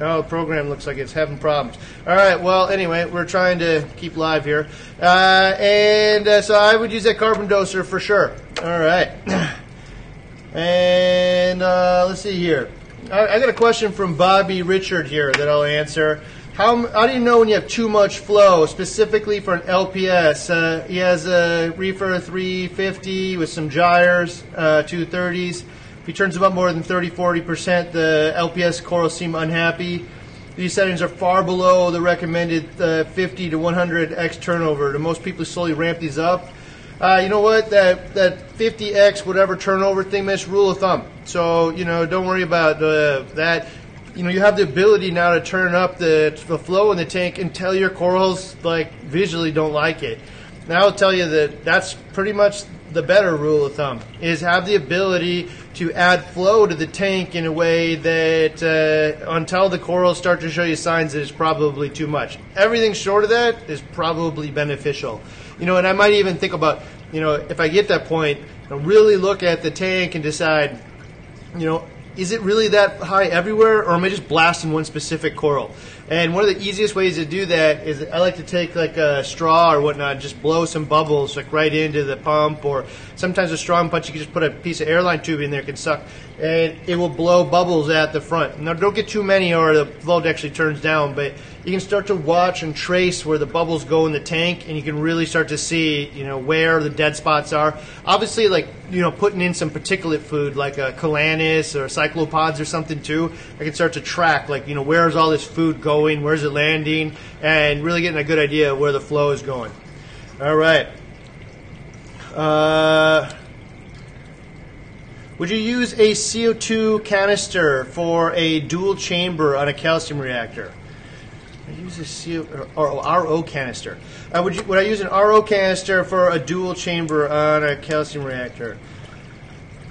Oh, the program looks like it's having problems. All right. Well, anyway, we're trying to keep live here, uh, and uh, so I would use that carbon doser for sure. All right. And uh, let's see here. I, I got a question from Bobby Richard here that I'll answer. How, how do you know when you have too much flow, specifically for an LPS? Uh, he has a reefer 350 with some gyres, uh, 230s. He turns them up more than 30 40%, the LPS corals seem unhappy. These settings are far below the recommended uh, 50 to 100 x turnover. To most people, slowly ramp these up. Uh, you know what? That that 50x whatever turnover thing, that's rule of thumb. So you know, don't worry about uh, that. You know, you have the ability now to turn up the, the flow in the tank until your corals like visually don't like it. Now I'll tell you that that's pretty much the better rule of thumb is have the ability to add flow to the tank in a way that uh, until the corals start to show you signs that it's probably too much. Everything short of that is probably beneficial. You know, and I might even think about, you know, if I get that point, really look at the tank and decide, you know, is it really that high everywhere, or am I just blasting one specific coral? And one of the easiest ways to do that is I like to take like a straw or whatnot, just blow some bubbles like right into the pump, or sometimes a straw punch you can just put a piece of airline tube in there, can suck, and it will blow bubbles at the front. Now don't get too many, or the flow actually turns down, but you can start to watch and trace where the bubbles go in the tank, and you can really start to see, you know, where the dead spots are. Obviously, like you know, putting in some particulate food like a calanus or cyclopods or something too, I can start to track, like you know, where's all this food going, where's it landing, and really getting a good idea of where the flow is going. All right. Uh, would you use a CO2 canister for a dual chamber on a calcium reactor? I use a CO or, or RO canister. Uh, would, you, would I use an RO canister for a dual chamber on a calcium reactor?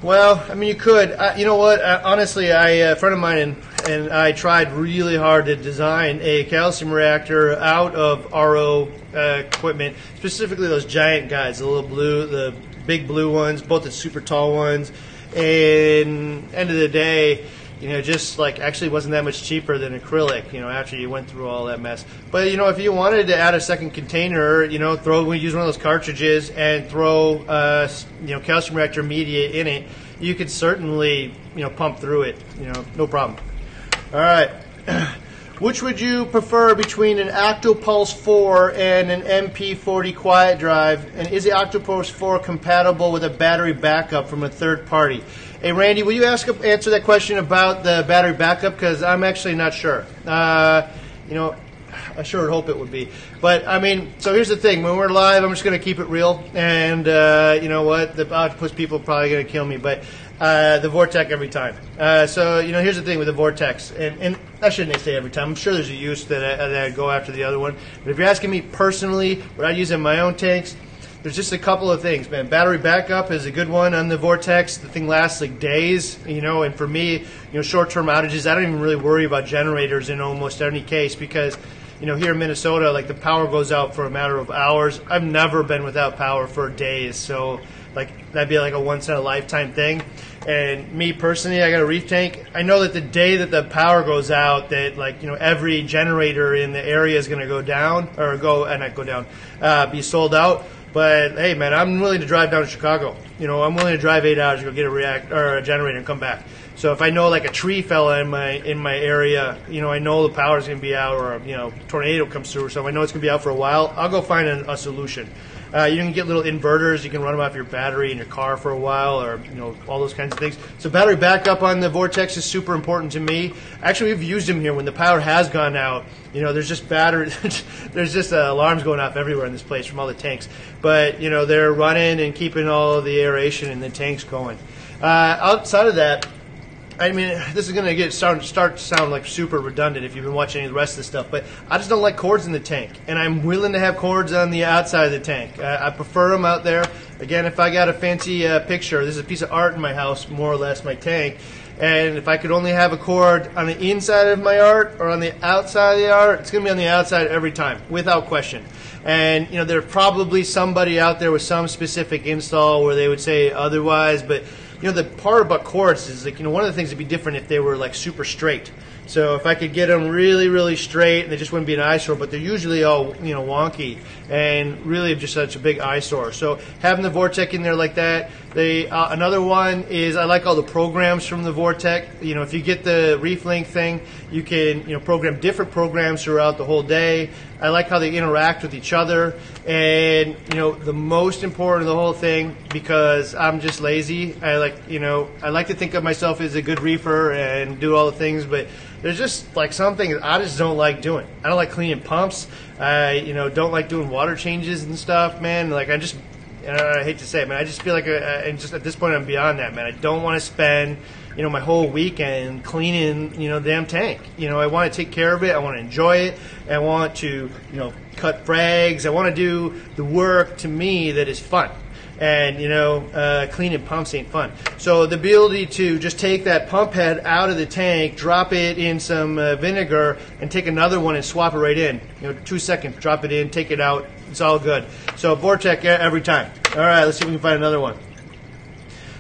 Well, I mean, you could. Uh, you know what? Uh, honestly, I, a friend of mine and, and I tried really hard to design a calcium reactor out of RO uh, equipment, specifically those giant guys, the little blue, the big blue ones, both the super tall ones. And end of the day, you know, just like actually wasn't that much cheaper than acrylic, you know, after you went through all that mess. But, you know, if you wanted to add a second container, you know, throw, we use one of those cartridges and throw, uh, you know, calcium reactor media in it, you could certainly, you know, pump through it, you know, no problem. All right. Which would you prefer between an Octopulse 4 and an MP40 quiet drive? And is the Octopulse 4 compatible with a battery backup from a third party? Hey, Randy, will you ask answer that question about the battery backup? Because I'm actually not sure. Uh, you know, I sure hope it would be. But I mean, so here's the thing: when we're live, I'm just going to keep it real, and uh, you know what? The octopus people are probably going to kill me, but uh, the Vortex every time. Uh, so you know, here's the thing with the Vortex, and, and I shouldn't say every time. I'm sure there's a use that I, that I go after the other one. But if you're asking me personally, would I use in my own tanks? There's just a couple of things, man. Battery backup is a good one on the Vortex. The thing lasts like days, you know. And for me, you know, short-term outages, I don't even really worry about generators in almost any case because you know, here in Minnesota, like the power goes out for a matter of hours. I've never been without power for days, so like that'd be like a once in a lifetime thing. And me personally, I got a reef tank. I know that the day that the power goes out, that like you know every generator in the area is going to go down or go and not go down, uh, be sold out. But hey, man, I'm willing to drive down to Chicago. You know, I'm willing to drive eight hours to go get a react or a generator and come back. So if I know like a tree fell in my in my area, you know, I know the power's to be out, or you know, tornado comes through, so I know it's to be out for a while. I'll go find a, a solution. Uh, you can get little inverters. You can run them off your battery in your car for a while, or you know all those kinds of things. So battery backup on the Vortex is super important to me. Actually, we've used them here when the power has gone out. You know, there's just battery, there's just uh, alarms going off everywhere in this place from all the tanks. But you know, they're running and keeping all the aeration in the tanks going. Uh, outside of that, I mean, this is going to get start, start to sound like super redundant if you've been watching any of the rest of the stuff, but I just don't like cords in the tank, and I'm willing to have cords on the outside of the tank. I, I prefer them out there. Again, if I got a fancy uh, picture, this is a piece of art in my house, more or less, my tank, and if I could only have a cord on the inside of my art or on the outside of the art, it's going to be on the outside every time, without question. And you know, there's probably somebody out there with some specific install where they would say otherwise, but you know, the part about cords is like, you know, one of the things that'd be different if they were like super straight. So if I could get them really, really straight, they just wouldn't be an eyesore. But they're usually all you know wonky and really just such a big eyesore. So having the VorTech in there like that. They uh, another one is I like all the programs from the VorTech. You know, if you get the reef ReefLink thing, you can you know program different programs throughout the whole day. I like how they interact with each other, and you know the most important of the whole thing because I'm just lazy. I like you know I like to think of myself as a good reefer and do all the things, but there's just like some things I just don't like doing. I don't like cleaning pumps. I you know don't like doing water changes and stuff, man. Like I just I hate to say it, man. I just feel like, uh, and just at this point, I'm beyond that, man. I don't want to spend, you know, my whole weekend cleaning, you know, the damn tank. You know, I want to take care of it. I want to enjoy it. I want to, you know, cut frags. I want to do the work to me that is fun. And you know, uh, cleaning pumps ain't fun. So the ability to just take that pump head out of the tank, drop it in some uh, vinegar, and take another one and swap it right in. You know, two seconds, drop it in, take it out. It's all good. So VorTech every time. All right, let's see if we can find another one.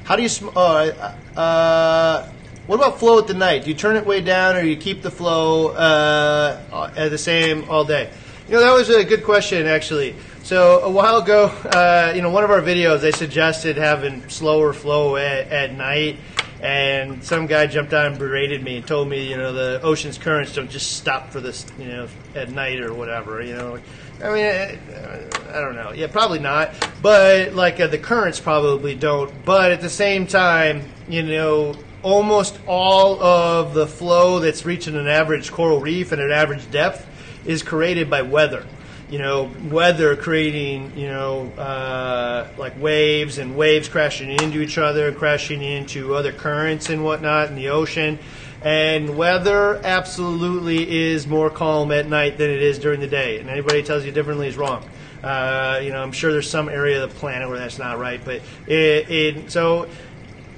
How do you? Sm- uh, uh, what about flow at the night? Do you turn it way down, or you keep the flow uh, at the same all day? You know, that was a good question actually. So a while ago, uh, you know, one of our videos, I suggested having slower flow at, at night, and some guy jumped on and berated me and told me, you know, the ocean's currents don't just stop for this, you know, at night or whatever. You know, I mean, I, I don't know. Yeah, probably not. But like uh, the currents probably don't. But at the same time, you know, almost all of the flow that's reaching an average coral reef and an average depth is created by weather you know, weather creating, you know, uh, like waves and waves crashing into each other, crashing into other currents and whatnot in the ocean. And weather absolutely is more calm at night than it is during the day. And anybody tells you differently is wrong. Uh, you know, I'm sure there's some area of the planet where that's not right. But it, it so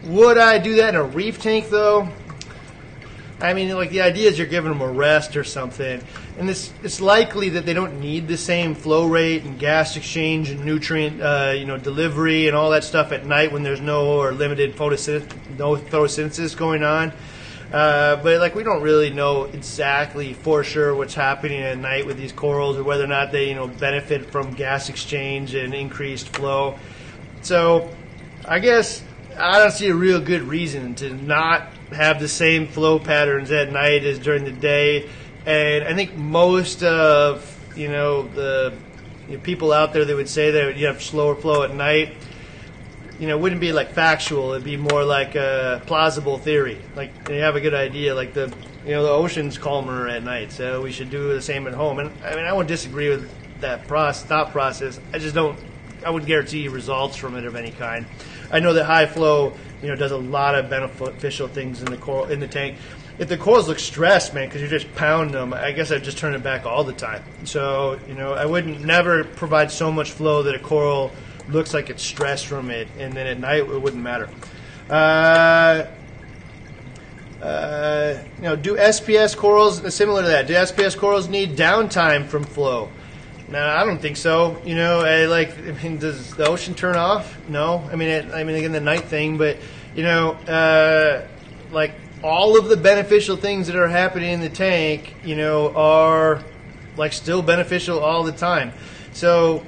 would I do that in a reef tank though? I mean, like the idea is you're giving them a rest or something, and it's it's likely that they don't need the same flow rate and gas exchange and nutrient, uh, you know, delivery and all that stuff at night when there's no or limited photosynthesis, no photosynthesis going on. Uh, but like we don't really know exactly for sure what's happening at night with these corals or whether or not they you know benefit from gas exchange and increased flow. So I guess I don't see a real good reason to not have the same flow patterns at night as during the day. And I think most of you know the you know, people out there that would say that you have slower flow at night, you know, wouldn't be like factual. It'd be more like a plausible theory. Like you have a good idea, like the you know the ocean's calmer at night, so we should do the same at home. And I mean, I wouldn't disagree with that process, thought process. I just don't. I wouldn't guarantee results from it of any kind. I know that high flow you know, does a lot of beneficial things in the coral in the tank. If the corals look stressed, man, because you're just pounding them, I guess I'd just turn it back all the time. So, you know, I wouldn't never provide so much flow that a coral looks like it's stressed from it, and then at night it wouldn't matter. Uh, uh, you know, do SPS corals similar to that? Do SPS corals need downtime from flow? No, I don't think so. You know, I like. I mean, does the ocean turn off? No. I mean, it, I mean, again, the night thing, but you know, uh, like all of the beneficial things that are happening in the tank, you know, are like still beneficial all the time. So,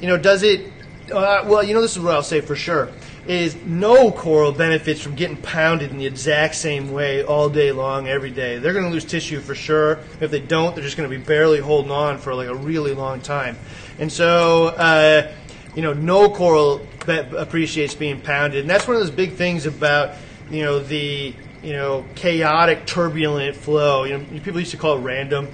you know, does it? Uh, well, you know, this is what I'll say for sure is no coral benefits from getting pounded in the exact same way all day long, every day. They're going to lose tissue for sure. If they don't, they're just going to be barely holding on for like a really long time. And so, uh, you know, no coral appreciates being pounded. And that's one of those big things about, you know, the, you know, chaotic, turbulent flow. You know, people used to call it random.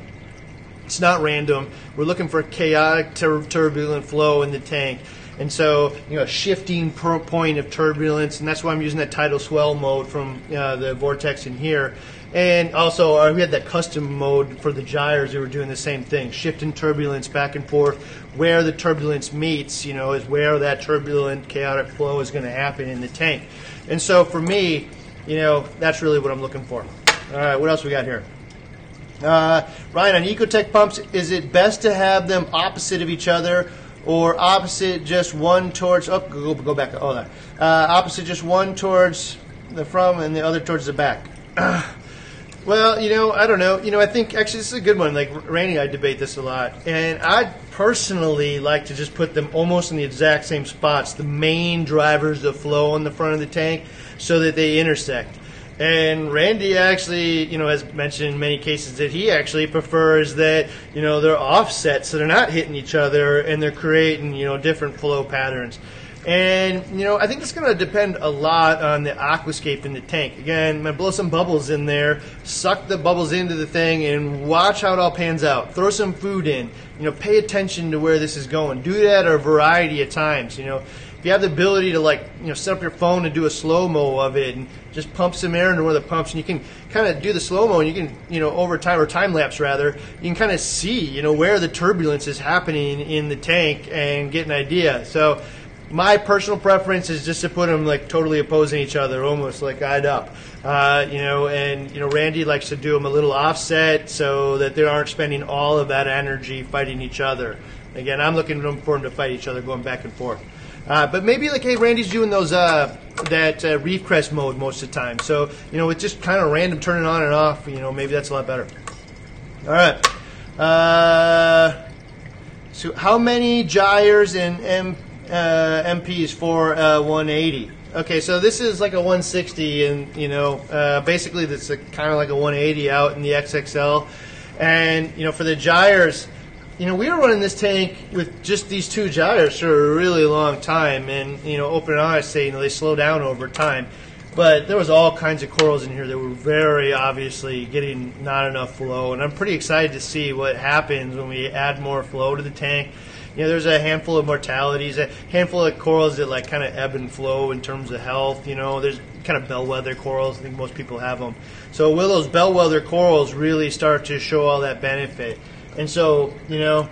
It's not random. We're looking for chaotic, tur- turbulent flow in the tank. And so, you know, shifting point of turbulence, and that's why I'm using that tidal swell mode from uh, the Vortex in here. And also, uh, we had that custom mode for the gyres. They were doing the same thing, shifting turbulence back and forth. Where the turbulence meets, you know, is where that turbulent, chaotic flow is going to happen in the tank. And so, for me, you know, that's really what I'm looking for. All right, what else we got here? Uh, Ryan, on Ecotech pumps, is it best to have them opposite of each other or opposite just one towards oh go, go back oh that uh, opposite just one towards the front and the other towards the back Well, you know, I don't know. You know, I think actually this is a good one. Like Randy and I debate this a lot, and I personally like to just put them almost in the exact same spots, the main drivers of flow on the front of the tank, so that they intersect. And Randy actually, you know, has mentioned in many cases that he actually prefers that, you know, they're offset so they're not hitting each other and they're creating, you know, different flow patterns. And, you know, I think it's going to depend a lot on the aquascape in the tank. Again, I'm going to blow some bubbles in there, suck the bubbles into the thing, and watch how it all pans out. Throw some food in. You know, pay attention to where this is going. Do that a variety of times, you know. If you have the ability to, like, you know, set up your phone and do a slow-mo of it and just pump some air into one of the pumps, and you can kind of do the slow-mo, and you can, you know, over time, or time-lapse rather, you can kind of see, you know, where the turbulence is happening in the tank and get an idea. So, my personal preference is just to put them like totally opposing each other, almost like eyed up. Uh, you know, and you know, Randy likes to do them a little offset so that they aren't spending all of that energy fighting each other. Again, I'm looking for them to fight each other, going back and forth. Uh, but maybe like, hey, Randy's doing those uh, that uh, reef crest mode most of the time. So you know, it's just kind of random turning on and off. You know, maybe that's a lot better. All right. Uh, so, how many gyres and M- uh, MPs for uh, 180. Okay, so this is like a 160, and you know, uh, basically that's kind of like a 180 out in the XXL. And you know, for the gyres, you know, we were running this tank with just these two gyres for a really long time, and you know, open and honest, say, you know, they slow down over time. But there was all kinds of corals in here that were very obviously getting not enough flow, and I'm pretty excited to see what happens when we add more flow to the tank you know, there's a handful of mortalities, a handful of corals that like kind of ebb and flow in terms of health. You know, there's kind of bellwether corals. I think most people have them. So will those bellwether corals really start to show all that benefit? And so, you know,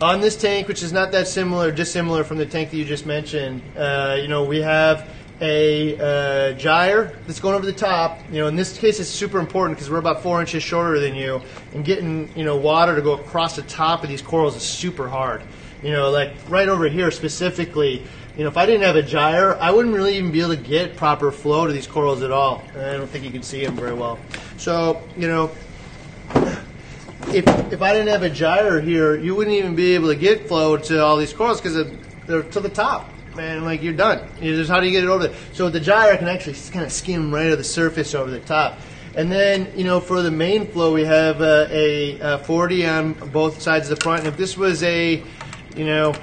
on this tank, which is not that similar, dissimilar from the tank that you just mentioned, uh, you know, we have a uh, gyre that's going over the top. You know, in this case, it's super important because we're about four inches shorter than you, and getting you know water to go across the top of these corals is super hard. You know, like right over here specifically, you know, if I didn't have a gyre, I wouldn't really even be able to get proper flow to these corals at all. I don't think you can see them very well. So, you know, if, if I didn't have a gyre here, you wouldn't even be able to get flow to all these corals because they're to the top. Man, like you're done. You just how do you get it over there? So with the gyre, I can actually kind of skim right to the surface over the top. And then, you know, for the main flow, we have uh, a, a 40 on both sides of the front. And if this was a you know,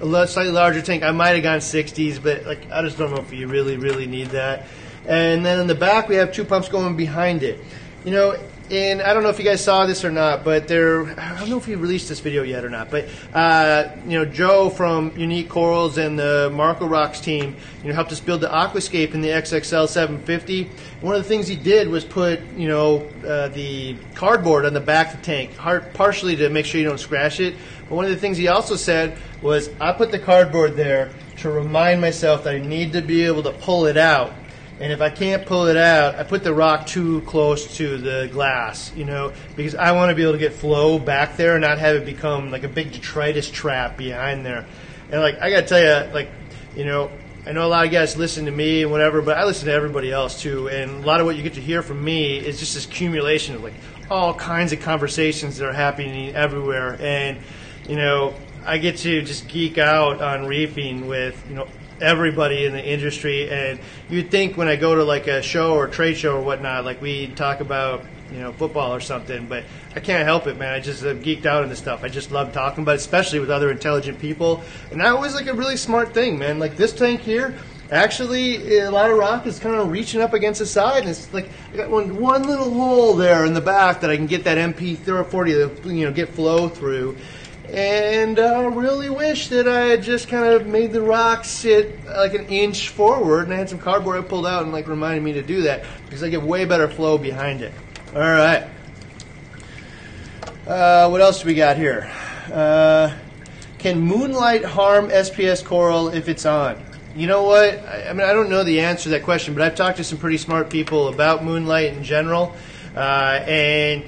a slightly larger tank. I might have gone 60s, but like I just don't know if you really, really need that. And then in the back, we have two pumps going behind it. You know, and I don't know if you guys saw this or not, but there, I don't know if he released this video yet or not, but, uh, you know, Joe from Unique Corals and the Marco Rocks team, you know, helped us build the Aquascape in the XXL 750. One of the things he did was put, you know, uh, the cardboard on the back of the tank, partially to make sure you don't scratch it. But one of the things he also said was, I put the cardboard there to remind myself that I need to be able to pull it out and if I can't pull it out, I put the rock too close to the glass, you know, because I want to be able to get flow back there and not have it become like a big detritus trap behind there. And like I got to tell you, like you know, I know a lot of guys listen to me and whatever, but I listen to everybody else too. And a lot of what you get to hear from me is just this accumulation of like all kinds of conversations that are happening everywhere. And you know, I get to just geek out on reefing with you know everybody in the industry. And you'd think when I go to like a show or trade show or whatnot, like we talk about you know football or something, but I can't help it, man. I just am geeked out on this stuff. I just love talking about, it, especially with other intelligent people. And that was like a really smart thing, man. Like this tank here. Actually, a lot of rock is kind of reaching up against the side, and it's like I got one one little hole there in the back that I can get that MP 40 to you know get flow through and I uh, really wish that I had just kind of made the rock sit like an inch forward, and I had some cardboard I pulled out and like reminded me to do that because I get way better flow behind it. All right. Uh, what else do we got here? Uh, can moonlight harm SPS coral if it's on? You know what? I, I, mean, I don't know the answer to that question, but I've talked to some pretty smart people about moonlight in general, uh, and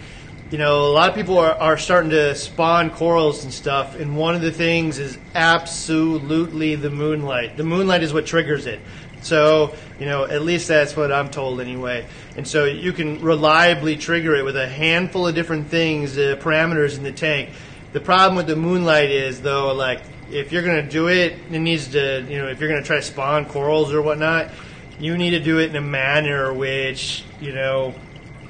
you know, a lot of people are, are starting to spawn corals and stuff, and one of the things is absolutely the moonlight. The moonlight is what triggers it. So, you know, at least that's what I'm told anyway. And so you can reliably trigger it with a handful of different things, uh, parameters in the tank. The problem with the moonlight is, though, like, if you're going to do it, it needs to, you know, if you're going to try to spawn corals or whatnot, you need to do it in a manner which, you know,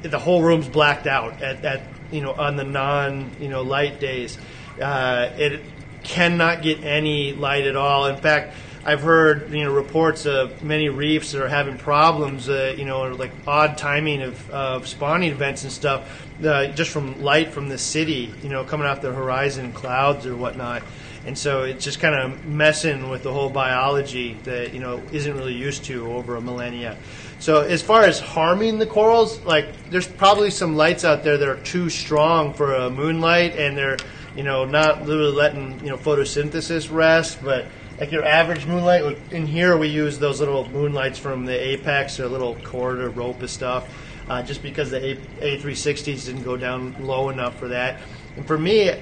the whole room's blacked out at, at you know, on the non, you know, light days. Uh, it cannot get any light at all. In fact, I've heard you know reports of many reefs that are having problems, uh, you know, like odd timing of, of spawning events and stuff, uh, just from light from the city, you know, coming off the horizon, clouds or whatnot. And so it's just kind of messing with the whole biology that you know isn't really used to over a millennia. So as far as harming the corals, like there's probably some lights out there that are too strong for a moonlight, and they're you know not literally letting you know photosynthesis rest, but like your average moonlight. In here, we use those little moonlights from the Apex, or little cord or rope and stuff, uh, just because the A- A360s didn't go down low enough for that. And for me,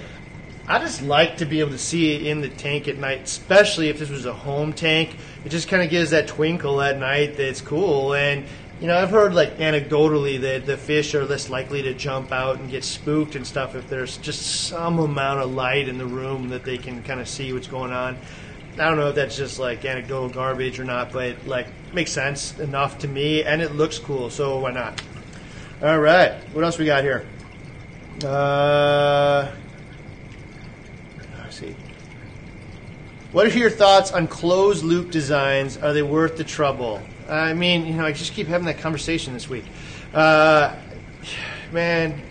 I just like to be able to see it in the tank at night, especially if this was a home tank. It just kind of gives that twinkle at night that's cool. And, you know, I've heard, like, anecdotally that the fish are less likely to jump out and get spooked and stuff if there's just some amount of light in the room that they can kind of see what's going on. I don't know if that's just like anecdotal garbage or not, but like makes sense enough to me, and it looks cool, so why not? All right, what else we got here? Uh, What are your thoughts on closed loop designs? Are they worth the trouble? I mean, you know, I just keep having that conversation this week. Uh, man,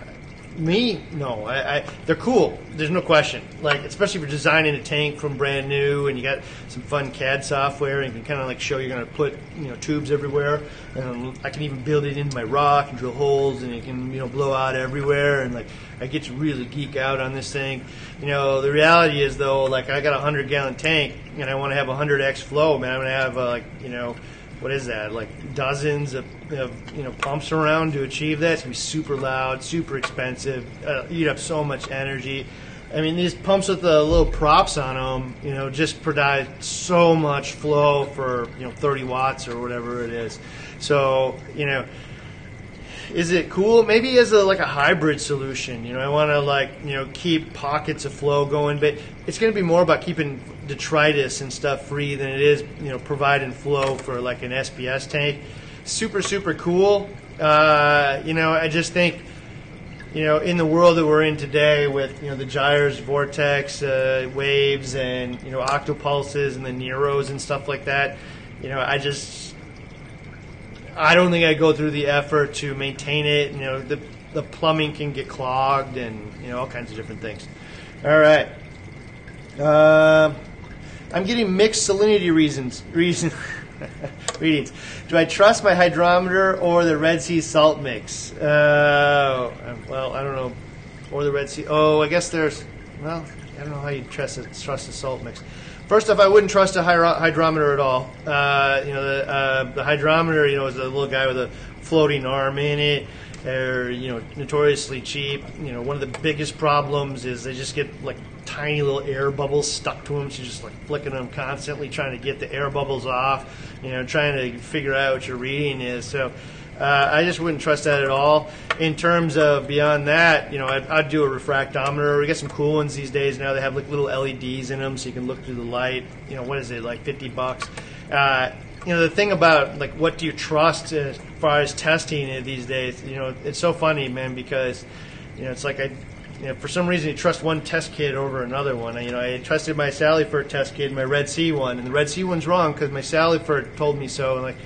me, no. I, I, they're cool. There's no question. Like, especially if you're designing a tank from brand new, and you got some fun CAD software, and you can kind of like show you're going to put you know tubes everywhere. And I can even build it into my rock and drill holes, and it can you know blow out everywhere. And like, I get to really geek out on this thing. You know, the reality is though, like I got a hundred gallon tank, and I want to have a hundred x flow. Man, I'm to have uh, like you know what is that? Like dozens of, of, you know pumps around to achieve that. It's gonna be super loud, super expensive, uh, eat up so much energy. I mean, these pumps with the little props on them, you know, just provide so much flow for you know 30 watts or whatever it is. So you know, is it cool? Maybe as a like a hybrid solution. You know, I want to like you know keep pockets of flow going, but it's going to be more about keeping detritus and stuff free than it is, you know, providing flow for like an SPS tank. Super, super cool. Uh, you know, I just think, you know, in the world that we're in today with, you know, the gyres, vortex, uh, waves, and, you know, octopulses and the Neros and stuff like that, you know, I just, I don't think I go through the effort to maintain it. You know, the, the plumbing can get clogged and, you know, all kinds of different things. All right. Uh, I'm getting mixed salinity reasons. Reason, readings. Do I trust my hydrometer or the Red Sea salt mix? Uh, well, I don't know. Or the Red Sea. Oh, I guess there's. Well, I don't know how you trust a, trust a salt mix. First off, I wouldn't trust a hydrometer at all. Uh, you know, the, uh, the hydrometer, you know, is a little guy with a floating arm in it. They're you know notoriously cheap. You know one of the biggest problems is they just get like tiny little air bubbles stuck to them. So you're just like flicking them constantly, trying to get the air bubbles off. You know, trying to figure out what your reading is. So. Uh, I just wouldn't trust that at all. In terms of beyond that, you know, I'd, I'd, do a refractometer. We get some cool ones these days now. They have like little LEDs in them, so you can look through the light. You know, what is it like, fifty bucks? Uh, you know, the thing about like what do you trust as far as testing these days? You know, it's so funny, man, because you know it's like I, you know, for some reason you trust one test kit over another one. You know, I trusted my Salifert test kit, my Red Sea one, and the Red Sea one's wrong because my Salifert told me so. And like,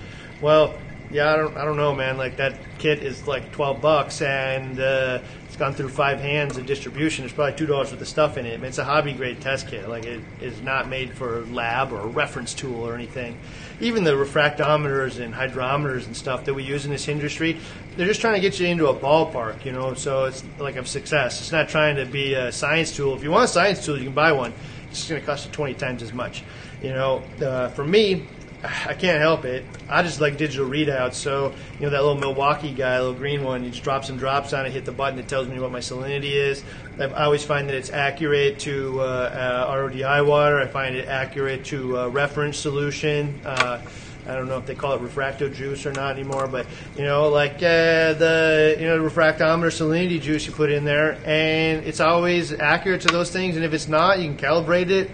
well, yeah, I don't, I don't know, man. Like that kit is like twelve bucks, and uh, it's gone through five hands of distribution. It's probably two dollars worth of stuff in it. I mean, it's a hobby grade test kit. Like it is not made for lab or a reference tool or anything. Even the refractometers and hydrometers and stuff that we use in this industry, they're just trying to get you into a ballpark, you know. So it's like a success. It's not trying to be a science tool. If you want a science tool, you can buy one. It's going to cost you 20 times as much. You know, uh, for me, I can't help it. I just like digital readouts. So, you know, that little Milwaukee guy, little green one, you just drop some drops on it, hit the button, it tells me what my salinity is. I always find that it's accurate to uh, uh, RODI water. I find it accurate to uh, reference solution. Uh, I don't know if they call it refracto juice or not anymore, but you know, like uh, the you know refractometer salinity juice you put in there, and it's always accurate to those things. And if it's not, you can calibrate it.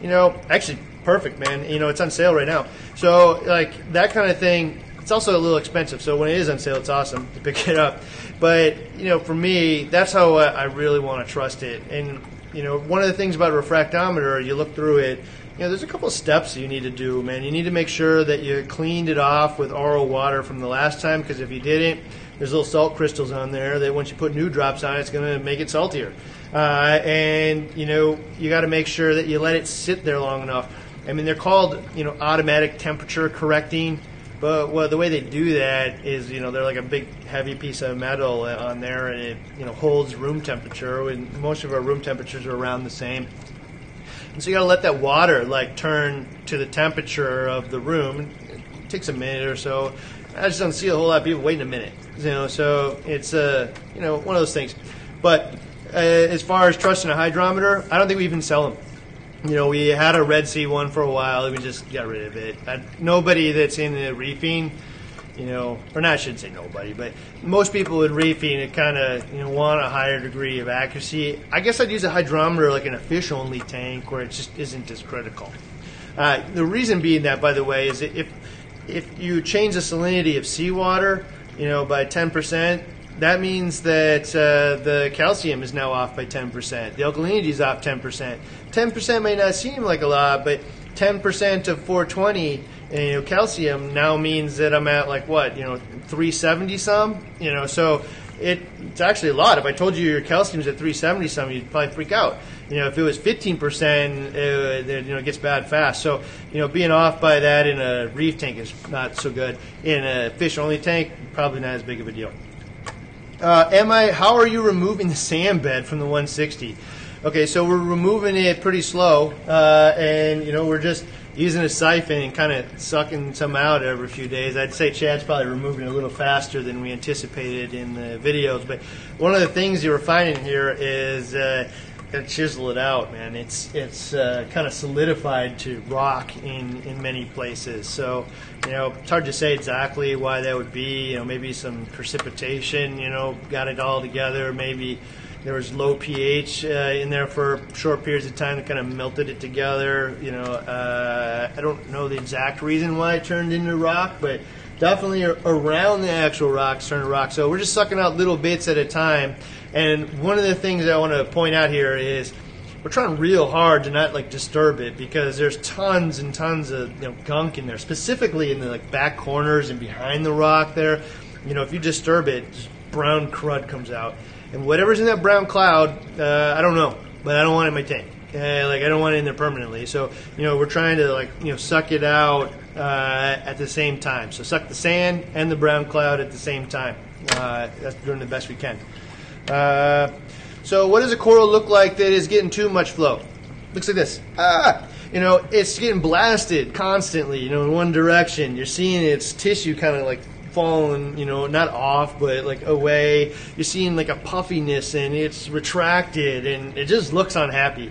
You know, actually, perfect, man. You know, it's on sale right now. So like that kind of thing. It's also a little expensive, so when it is on sale, it's awesome to pick it up. But you know, for me, that's how I really want to trust it. And you know, one of the things about a refractometer, you look through it you know, there's a couple of steps you need to do, man. You need to make sure that you cleaned it off with RO water from the last time, because if you didn't, there's little salt crystals on there that once you put new drops on, it's going to make it saltier. Uh, and you know, you got to make sure that you let it sit there long enough. I mean, they're called you know automatic temperature correcting. But well, the way they do that is, you know, they're like a big heavy piece of metal on there, and it, you know, holds room temperature. And most of our room temperatures are around the same. And so you got to let that water like turn to the temperature of the room. It takes a minute or so. I just don't see a whole lot of people waiting a minute. You know, so it's uh, you know one of those things. But uh, as far as trusting a hydrometer, I don't think we even sell them. You know, we had a Red Sea one for a while. We just got rid of it. Nobody that's in the reefing you know, or not, I shouldn't say nobody, but most people with reefing it kind of you know want a higher degree of accuracy. I guess I'd use a hydrometer like an fish only tank where it just isn't as critical. Uh, the reason being that, by the way, is if if you change the salinity of seawater, you know, by ten percent, that means that uh, the calcium is now off by ten percent. The alkalinity is off ten percent. Ten percent may not seem like a lot, but ten percent of 420 and, you know, calcium now means that I'm at like what, you know, 370 some, you know, so it, it's actually a lot. If I told you your calcium's at 370 some, you'd probably freak out. You know, if it was 15 percent, uh, you know, it gets bad fast. So, you know, being off by that in a reef tank is not so good. In a fish only tank, probably not as big of a deal. Uh, am I? How are you removing the sand bed from the 160? Okay, so we're removing it pretty slow, uh, and you know we're just using a siphon and kind of sucking some out every few days. I'd say Chad's probably removing it a little faster than we anticipated in the videos. But one of the things you were finding here is uh, gotta chisel it out, man. It's it's uh, kind of solidified to rock in in many places. So you know it's hard to say exactly why that would be. You know maybe some precipitation. You know got it all together. Maybe there was low pH uh, in there for short periods of time that kind of melted it together. You know, uh, I don't know the exact reason why it turned into rock, but definitely around the actual rocks turned to rock. So we're just sucking out little bits at a time. And one of the things I want to point out here is we're trying real hard to not like disturb it because there's tons and tons of you know, gunk in there, specifically in the like back corners and behind the rock there. You know, if you disturb it, brown crud comes out and whatever's in that brown cloud, uh, I don't know, but I don't want it in my tank. Uh, like I don't want it in there permanently. So you know we're trying to like you know suck it out uh, at the same time. So suck the sand and the brown cloud at the same time. Uh, that's doing the best we can. Uh, so what does a coral look like that is getting too much flow? Looks like this. Ah, you know it's getting blasted constantly. You know in one direction. You're seeing its tissue kind of like falling, you know, not off, but like away. You're seeing like a puffiness and it's retracted and it just looks unhappy.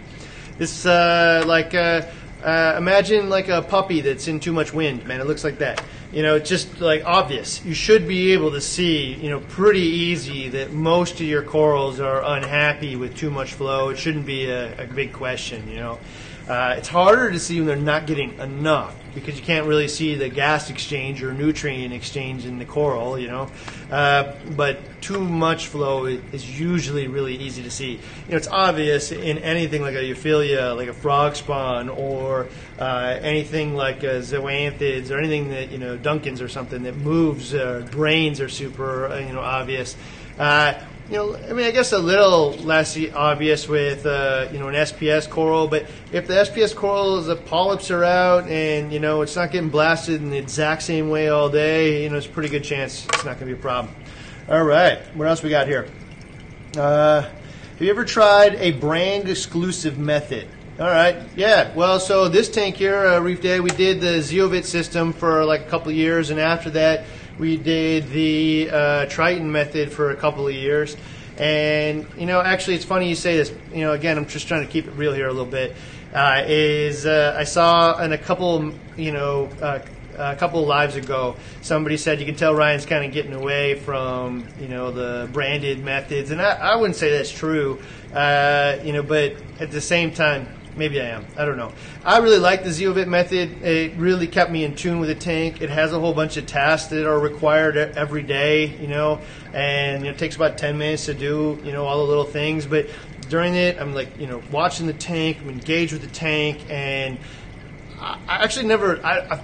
It's uh, like uh, uh, imagine like a puppy that's in too much wind, man. It looks like that. You know, it's just like obvious. You should be able to see, you know, pretty easy that most of your corals are unhappy with too much flow. It shouldn't be a, a big question, you know. Uh, it's harder to see when they're not getting enough because you can't really see the gas exchange or nutrient exchange in the coral, you know. Uh, but too much flow is usually really easy to see. You know, it's obvious in anything like a euphyllia, like a frog spawn, or uh, anything like zoanthids, or anything that you know, Duncans or something that moves. Uh, grains are super, uh, you know, obvious. Uh, you know, I mean, I guess a little less obvious with uh, you know an SPS coral, but if the SPS coral the polyps are out and you know it's not getting blasted in the exact same way all day, you know, it's a pretty good chance it's not going to be a problem. All right, what else we got here? Uh, have you ever tried a brand exclusive method? All right, yeah. Well, so this tank here, uh, Reef Day, we did the Zeovit system for like a couple years, and after that we did the uh, Triton method for a couple of years. And, you know, actually, it's funny you say this. You know, again, I'm just trying to keep it real here a little bit. Uh, is uh, I saw in a couple, you know, uh, a couple of lives ago, somebody said you can tell Ryan's kind of getting away from you know the branded methods, and I, I wouldn't say that's true. Uh, you know, but at the same time, maybe I am. I don't know. I really like the Zeovit method. It really kept me in tune with the tank. It has a whole bunch of tasks that are required every day, you know, and it takes about 10 minutes to do, you know, all the little things. But during it, I'm like, you know, watching the tank, I'm engaged with the tank, and I actually never, I, I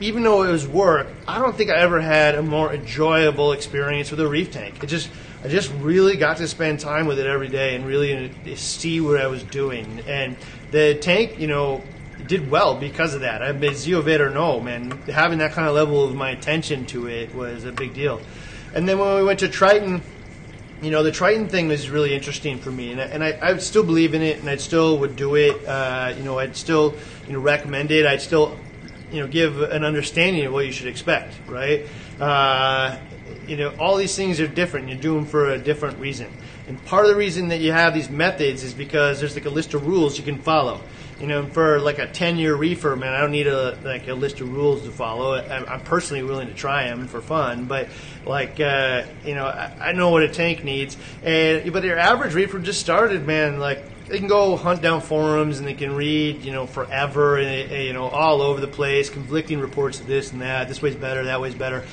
even though it was work, I don't think I ever had a more enjoyable experience with a reef tank. It just I just really got to spend time with it every day and really see what I was doing. And the tank, you know, did well because of that. I mean, Zeovit or no, man, having that kind of level of my attention to it was a big deal. And then when we went to Triton, you know, the Triton thing was really interesting for me, and I, and I, I still believe in it, and I still would do it. Uh, you know, I'd still, you know, recommend it. I'd still, you know, give an understanding of what you should expect, right? Uh, you know, all these things are different. You do them for a different reason. And part of the reason that you have these methods is because there's like a list of rules you can follow. You know, for like a 10 year reefer, man, I don't need a like a list of rules to follow. I'm, personally willing to try them for fun, but like, uh, you know, I, I know what a tank needs. And but your average reefer just started, man, like they can go hunt down forums and they can read, you know, forever and you know all over the place, conflicting reports of this and that. This way's better, that way's better.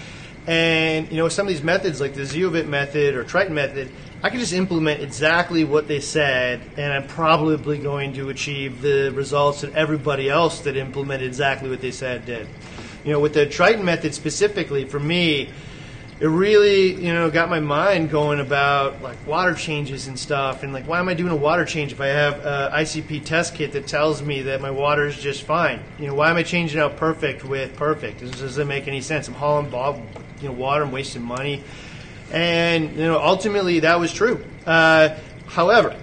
And you know, some of these methods, like the Zeovit method or Triton method, I can just implement exactly what they said, and I'm probably going to achieve the results that everybody else that implemented exactly what they said did. You know, with the Triton method specifically, for me, it really you know got my mind going about like water changes and stuff and like why am i doing a water change if i have a icp test kit that tells me that my water is just fine? You know why am i changing out perfect with perfect? This doesn't make any sense? I'm hauling bob you know water i'm wasting money and you know ultimately that was true uh, however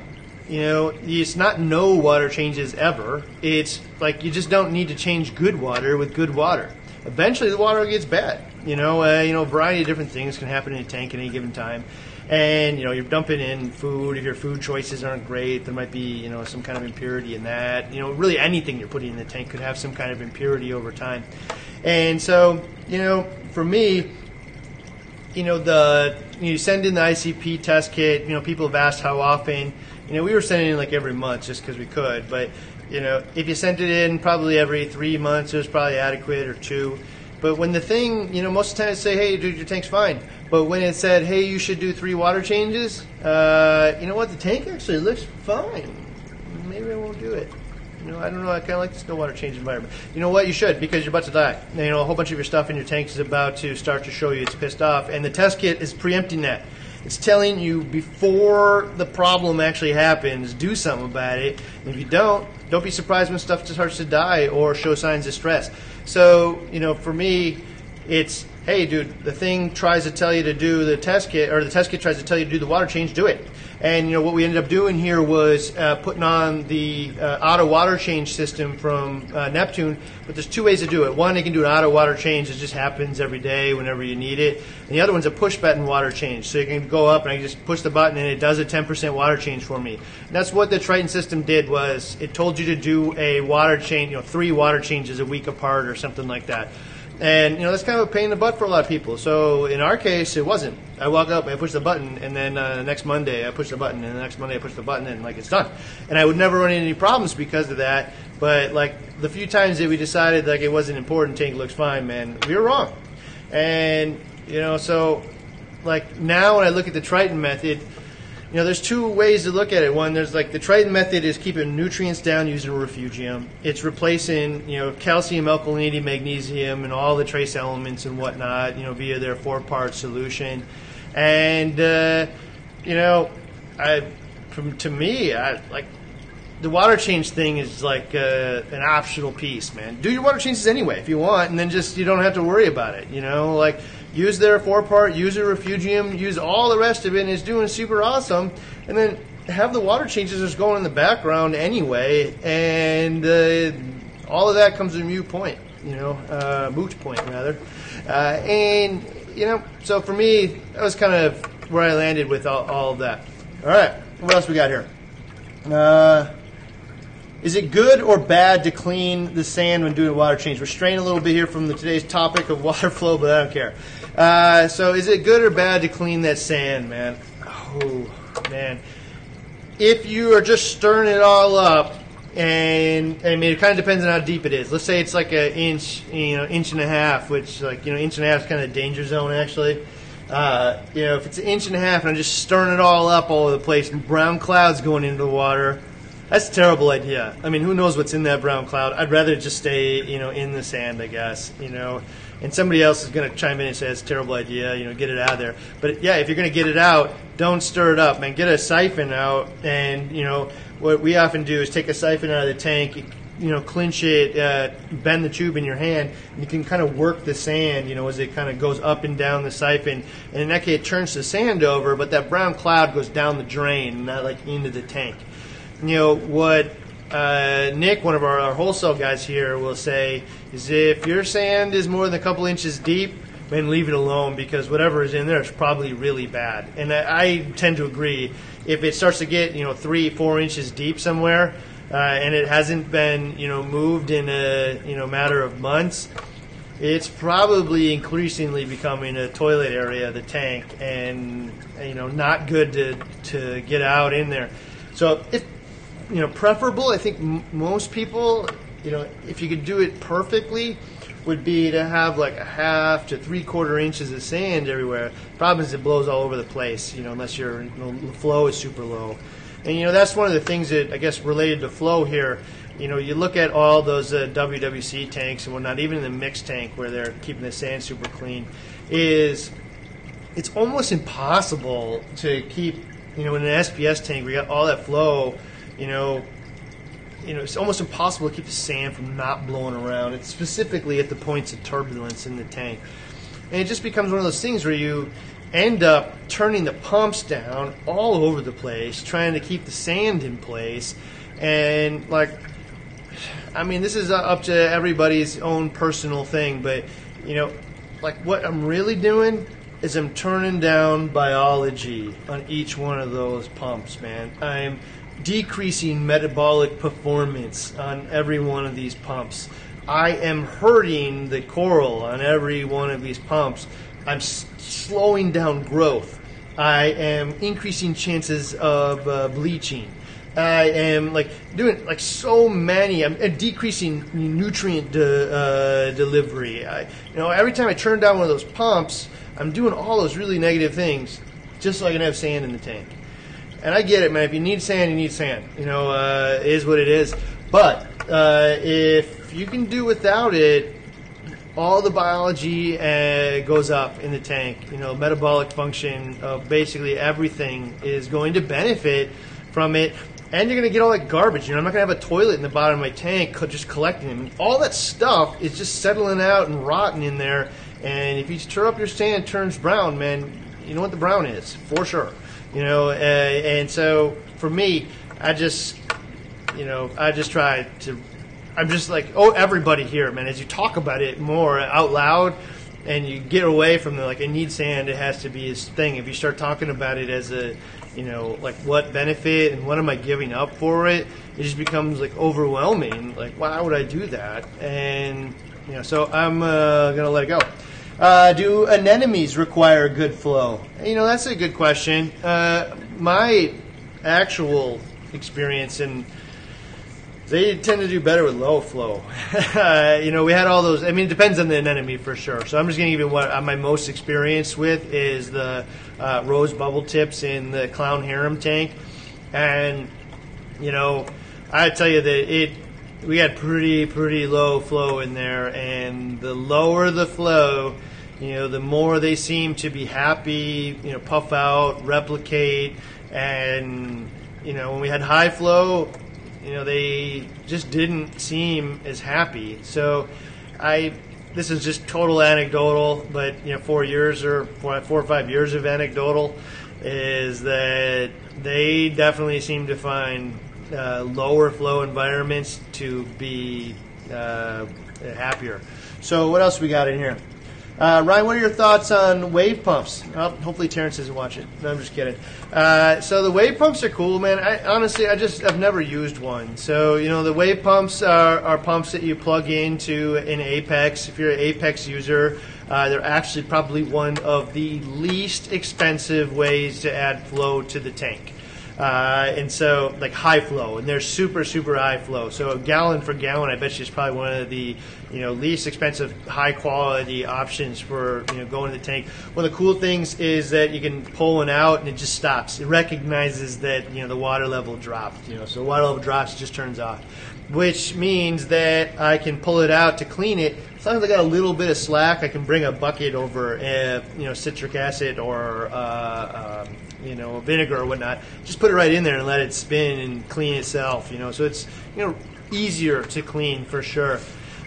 you know it's not no water changes ever it's like you just don't need to change good water with good water eventually the water gets bad you know, uh, you know, a variety of different things can happen in a tank at any given time. And you know, you're dumping in food. If your food choices aren't great, there might be you know some kind of impurity in that. You know, really anything you're putting in the tank could have some kind of impurity over time. And so, you know, for me, you know, the you send in the ICP test kit. You know, people have asked how often. You know, we were sending in like every month just because we could. But you know, if you sent it in probably every three months, it was probably adequate or two. But when the thing, you know, most of the time it say, hey, dude, your tank's fine. But when it said, hey, you should do three water changes, uh, you know what? The tank actually looks fine. Maybe I won't do it. You know, I don't know. I kind of like the still water change environment. You know what? You should because you're about to die. You know, a whole bunch of your stuff in your tank is about to start to show you it's pissed off, and the test kit is preempting that. It's telling you before the problem actually happens, do something about it. If you don't, don't be surprised when stuff starts to die or show signs of stress. So, you know, for me, it's hey, dude, the thing tries to tell you to do the test kit, or the test kit tries to tell you to do the water change, do it. And you know what we ended up doing here was uh, putting on the uh, auto water change system from uh, Neptune. But there's two ways to do it. One, you can do an auto water change that just happens every day whenever you need it. And the other one's a push button water change. So you can go up and I just push the button and it does a 10% water change for me. And that's what the Triton system did was it told you to do a water change, you know, three water changes a week apart or something like that. And you know that's kind of a pain in the butt for a lot of people. So in our case, it wasn't. I walk up, I push the button, and then uh, next Monday I push the button, and the next Monday I push the button, and like it's done. And I would never run into any problems because of that. But like the few times that we decided like it wasn't important, tank looks fine, man, we were wrong. And you know, so like now when I look at the Triton method, you know, there's two ways to look at it. One, there's like the Triton method is keeping nutrients down using a refugium. It's replacing, you know, calcium, alkalinity, magnesium, and all the trace elements and whatnot, you know, via their four-part solution. And uh, you know, I, from to me, I like the water change thing is like uh, an optional piece, man. Do your water changes anyway if you want, and then just you don't have to worry about it. You know, like use their four part, use a refugium, use all the rest of it, and it's doing super awesome. And then have the water changes just going in the background anyway, and uh, all of that comes to a moot point, you know, uh, moot point rather. Uh, and you know, so for me, that was kind of where I landed with all, all of that. All right, what else we got here? Uh, is it good or bad to clean the sand when doing a water change? We're straying a little bit here from the, today's topic of water flow, but I don't care. Uh, so, is it good or bad to clean that sand, man? Oh, man. If you are just stirring it all up, and I mean, it kind of depends on how deep it is. Let's say it's like an inch, you know, inch and a half, which, like, you know, inch and a half is kind of danger zone, actually. Uh, you know, if it's an inch and a half and I'm just stirring it all up all over the place and brown clouds going into the water, that's a terrible idea. I mean, who knows what's in that brown cloud? I'd rather just stay, you know, in the sand, I guess, you know. And somebody else is going to chime in and say it's a terrible idea, you know, get it out of there. But yeah, if you're going to get it out, don't stir it up, man. Get a siphon out, and you know what we often do is take a siphon out of the tank, you know, clinch it, uh, bend the tube in your hand, and you can kind of work the sand, you know, as it kind of goes up and down the siphon. And in that case, it turns the sand over, but that brown cloud goes down the drain, not like into the tank you know what uh, Nick, one of our, our, wholesale guys here, will say is if your sand is more than a couple inches deep, then leave it alone because whatever is in there is probably really bad. And I, I tend to agree. If it starts to get you know three, four inches deep somewhere, uh, and it hasn't been you know moved in a you know matter of months, it's probably increasingly becoming a toilet area the tank, and you know not good to to get out in there. So if you know, preferable. I think m- most people, you know, if you could do it perfectly, would be to have like a half to three quarter inches of sand everywhere. Problem is, it blows all over the place. You know, unless your you know, flow is super low. And you know, that's one of the things that I guess related to flow here. You know, you look at all those uh, WWC tanks and whatnot, even in the mixed tank where they're keeping the sand super clean, is it's almost impossible to keep. You know, in an SPS tank, we got all that flow you know, you know, it's almost impossible to keep the sand from not blowing around. It's specifically at the points of turbulence in the tank. And it just becomes one of those things where you end up turning the pumps down all over the place, trying to keep the sand in place. And, like, I mean, this is up to everybody's own personal thing, but, you know, like what I'm really doing is I'm turning down biology on each one of those pumps, man. I'm decreasing metabolic performance on every one of these pumps. I am hurting the coral on every one of these pumps. I'm s- slowing down growth. I am increasing chances of uh, bleaching. I am like doing like so many. I'm decreasing nutrient de, uh, delivery. I, you know, every time I turn down one of those pumps, I'm doing all those really negative things, just so I can have sand in the tank and I get it, man. If you need sand, you need sand. You know, uh, it is what it is. But uh, if you can do without it, all the biology uh, goes up in the tank. You know, metabolic function of basically everything is going to benefit from it. And you're going to get all that garbage. You know, I'm not going to have a toilet in the bottom of my tank just collecting them. All that stuff is just settling out and rotting in there. And if you stir up your sand, turns brown, man. You know what the brown is for sure you know. Uh, and so for me, I just, you know, I just try to. I'm just like, oh, everybody here, man. As you talk about it more out loud, and you get away from the like, I need sand. It has to be his thing. If you start talking about it as a, you know, like what benefit and what am I giving up for it, it just becomes like overwhelming. Like, why would I do that? And you know, so I'm uh, gonna let it go. Uh, do anemones require good flow? You know, that's a good question. Uh, my actual experience and they tend to do better with low flow. uh, you know, we had all those. I mean, it depends on the anemone for sure. So I'm just going to give you what I'm my most experienced with is the uh, rose bubble tips in the clown harem tank, and you know, I tell you that it we had pretty pretty low flow in there, and the lower the flow, you know, the more they seem to be happy, you know, puff out, replicate, and you know, when we had high flow, you know, they just didn't seem as happy. So, I this is just total anecdotal, but you know, four years or four, four or five years of anecdotal is that they definitely seem to find uh, lower flow environments to be uh, happier. So what else we got in here? Uh, Ryan, what are your thoughts on wave pumps? Oh, hopefully Terrence doesn't watch it. No, I'm just kidding. Uh, so the wave pumps are cool, man. I honestly, I just I've never used one. So you know, the wave pumps are, are pumps that you plug into an Apex. If you're an Apex user, uh, they're actually probably one of the least expensive ways to add flow to the tank. Uh, and so, like high flow, and they're super, super high flow. So a gallon for gallon, I bet you probably one of the you know least expensive, high quality options for you know going to the tank. One of the cool things is that you can pull one out and it just stops. It recognizes that you know the water level dropped. You know, so water level drops, it just turns off, which means that I can pull it out to clean it. As long as I got a little bit of slack, I can bring a bucket over, uh, you know, citric acid or uh, um, you know, vinegar or whatnot. Just put it right in there and let it spin and clean itself. You know, so it's you know easier to clean for sure.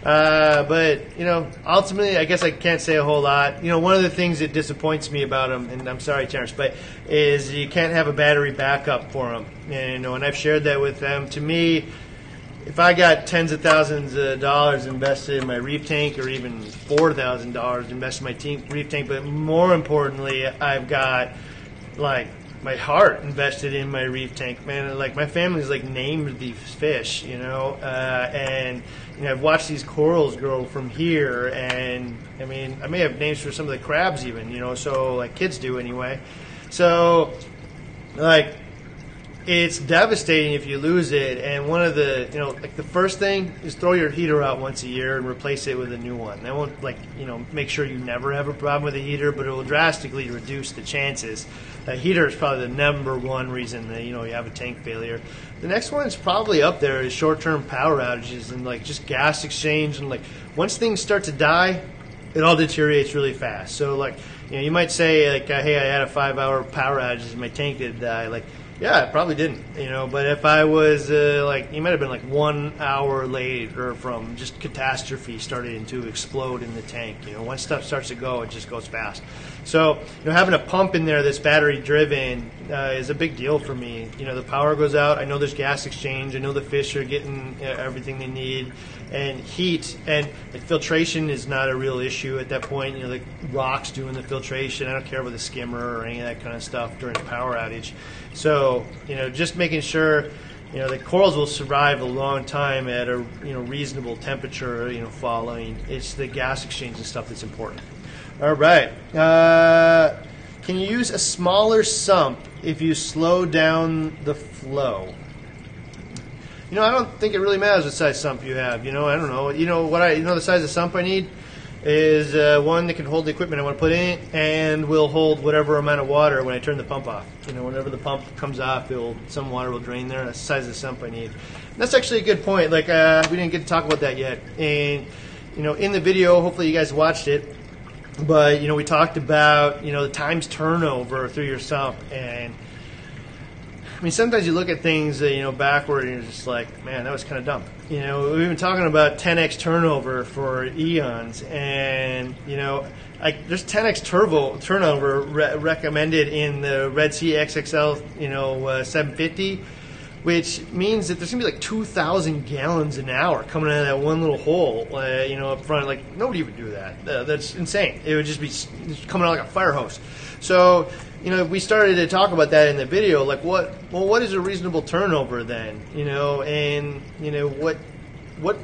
Uh, but you know, ultimately, I guess I can't say a whole lot. You know, one of the things that disappoints me about them, and I'm sorry, Terrence, but is you can't have a battery backup for them. And, you know, and I've shared that with them. To me, if I got tens of thousands of dollars invested in my reef tank, or even four thousand dollars invested in my reef tank, but more importantly, I've got like my heart invested in my reef tank, man. Like my family's like named these fish, you know, uh, and you know I've watched these corals grow from here, and I mean I may have names for some of the crabs even, you know, so like kids do anyway. So like it's devastating if you lose it. And one of the, you know, like the first thing is throw your heater out once a year and replace it with a new one. That won't, like, you know, make sure you never have a problem with a heater, but it will drastically reduce the chances. A heater is probably the number one reason that, you know, you have a tank failure. The next one is probably up there is short term power outages and, like, just gas exchange. And, like, once things start to die, it all deteriorates really fast. So, like, you know, you might say, like, uh, hey, I had a five hour power outage and my tank did die. Like, yeah, it probably didn't, you know. But if I was uh, like, you might have been like one hour later from just catastrophe starting to explode in the tank. You know, once stuff starts to go, it just goes fast. So, you know, having a pump in there that's battery driven uh, is a big deal for me. You know, the power goes out. I know there's gas exchange. I know the fish are getting uh, everything they need, and heat and like, filtration is not a real issue at that point. You know, the rocks doing the filtration. I don't care about the skimmer or any of that kind of stuff during a power outage. So, you know, just making sure you know the corals will survive a long time at a you know reasonable temperature you know following it's the gas exchange and stuff that's important all right uh, can you use a smaller sump if you slow down the flow you know i don't think it really matters what size sump you have you know i don't know you know what i you know the size of sump i need is uh, one that can hold the equipment I want to put in and will hold whatever amount of water when I turn the pump off. You know, whenever the pump comes off, it'll, some water will drain there. That's the size of the sump I need. And that's actually a good point. Like, uh, we didn't get to talk about that yet. And, you know, in the video, hopefully you guys watched it, but, you know, we talked about, you know, the times turnover through your sump and I mean, sometimes you look at things, uh, you know, backward, and you're just like, man, that was kind of dumb. You know, we've been talking about 10x turnover for eons, and you know, like there's 10x turbo turnover re- recommended in the Red Sea XXL, you know, uh, 750, which means that there's gonna be like 2,000 gallons an hour coming out of that one little hole, uh, you know, up front. Like nobody would do that. Uh, that's insane. It would just be coming out like a fire hose. So you know, we started to talk about that in the video. Like, what? Well, what is a reasonable turnover then? You know, and you know what? What?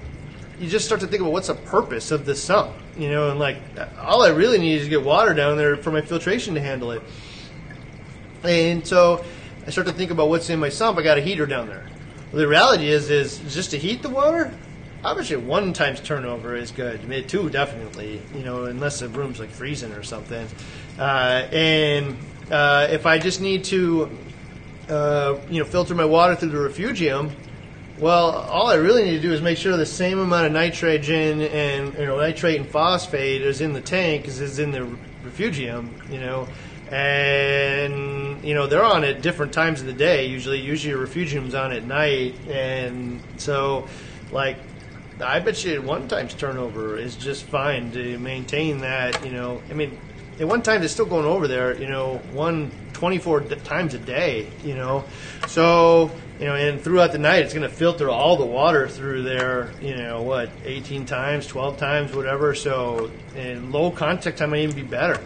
You just start to think about what's the purpose of the sump. You know, and like, all I really need is to get water down there for my filtration to handle it. And so, I start to think about what's in my sump. I got a heater down there. Well, the reality is, is just to heat the water. Obviously, one times turnover is good. I mean, two definitely. You know, unless the room's like freezing or something. Uh, and uh, if I just need to, uh, you know, filter my water through the refugium, well, all I really need to do is make sure the same amount of nitrogen and you know nitrate and phosphate is in the tank as is in the refugium. You know, and you know they're on at different times of the day. Usually, usually your refugium's on at night, and so like I bet you one times turnover is just fine to maintain that. You know, I mean, at one time they're still going over there. You know, one 24 times a day. You know, so you know, and throughout the night, it's going to filter all the water through there. You know, what 18 times, 12 times, whatever. So, and low contact time might even be better.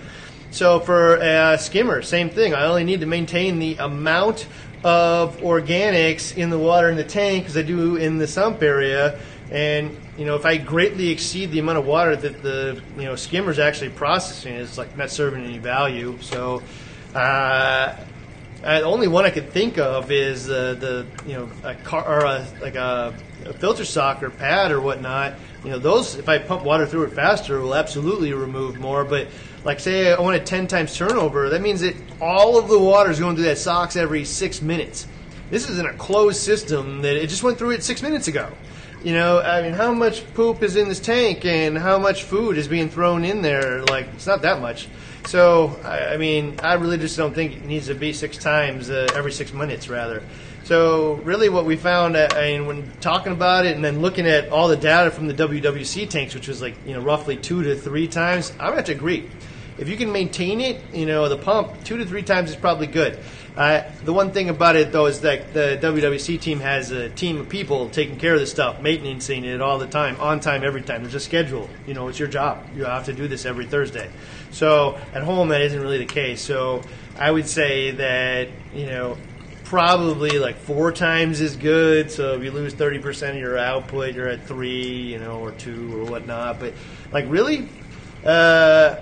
So for a skimmer, same thing. I only need to maintain the amount of organics in the water in the tank as I do in the sump area. And you know, if I greatly exceed the amount of water that the you know skimmer is actually processing, it's like not serving any value. So. Uh, uh, the only one I could think of is uh, the you know a car or a, like a, a filter sock or pad or whatnot. You know those if I pump water through it faster, will absolutely remove more. But like say I want a ten times turnover, that means that all of the water is going through that socks every six minutes. This is in a closed system that it just went through it six minutes ago. You know, I mean, how much poop is in this tank and how much food is being thrown in there? Like, it's not that much. So, I, I mean, I really just don't think it needs to be six times uh, every six minutes, rather. So, really, what we found, uh, I mean, when talking about it and then looking at all the data from the WWC tanks, which was like, you know, roughly two to three times, I'm have to agree. If you can maintain it, you know, the pump two to three times is probably good. Uh, the one thing about it, though, is that the WWC team has a team of people taking care of this stuff, maintaining it all the time, on time, every time. There's a schedule. You know, it's your job. You have to do this every Thursday. So at home, that isn't really the case. So I would say that, you know, probably like four times is good. So if you lose 30% of your output, you're at three, you know, or two or whatnot. But like, really? Uh,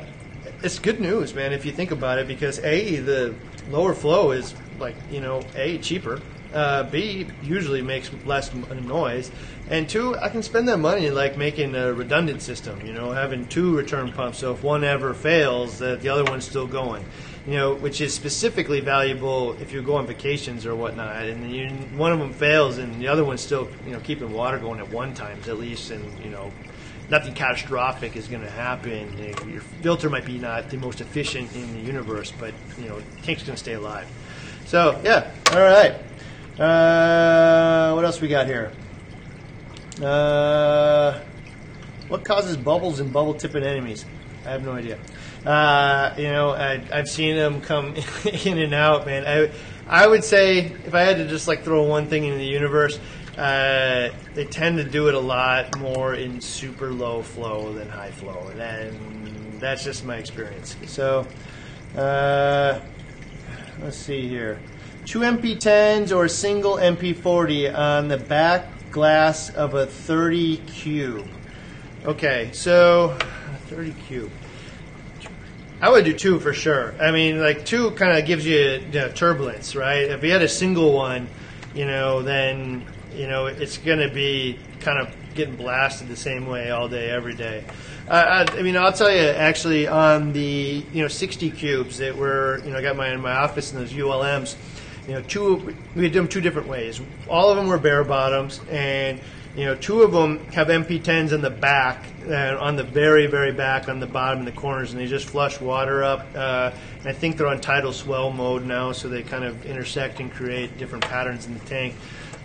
it's good news, man, if you think about it, because A, the lower flow is like, you know, A, cheaper. Uh, B, usually makes less noise. And two, I can spend that money like making a redundant system, you know, having two return pumps. So if one ever fails, that the other one's still going, you know, which is specifically valuable if you go on vacations or whatnot. And you, one of them fails and the other one's still, you know, keeping water going at one times at least. And, you know, nothing catastrophic is going to happen. Your filter might be not the most efficient in the universe, but you know, tank's going to stay alive. So yeah, all right. Uh, what else we got here? Uh, what causes bubbles in bubble tip anemones? I have no idea. Uh, you know, I, I've seen them come in and out, man. I, I would say if I had to just like throw one thing into the universe, uh, they tend to do it a lot more in super low flow than high flow, and, that's just my experience. So, uh, let's see here: two MP10s or a single MP40 on the back glass of a 30 cube. Okay, so 30 cube. I would do two for sure. I mean, like two kind of gives you, you know, turbulence, right? If you had a single one, you know, then you know it's going to be kind of getting blasted the same way all day, every day. Uh, I, I mean, I'll tell you actually on the you know 60 cubes that were you know I got my in my office in those ULMs. You know, two we did them two different ways. All of them were bare bottoms, and you know, two of them have MP10s in the back, uh, on the very, very back, on the bottom in the corners, and they just flush water up. Uh, and I think they're on tidal swell mode now, so they kind of intersect and create different patterns in the tank.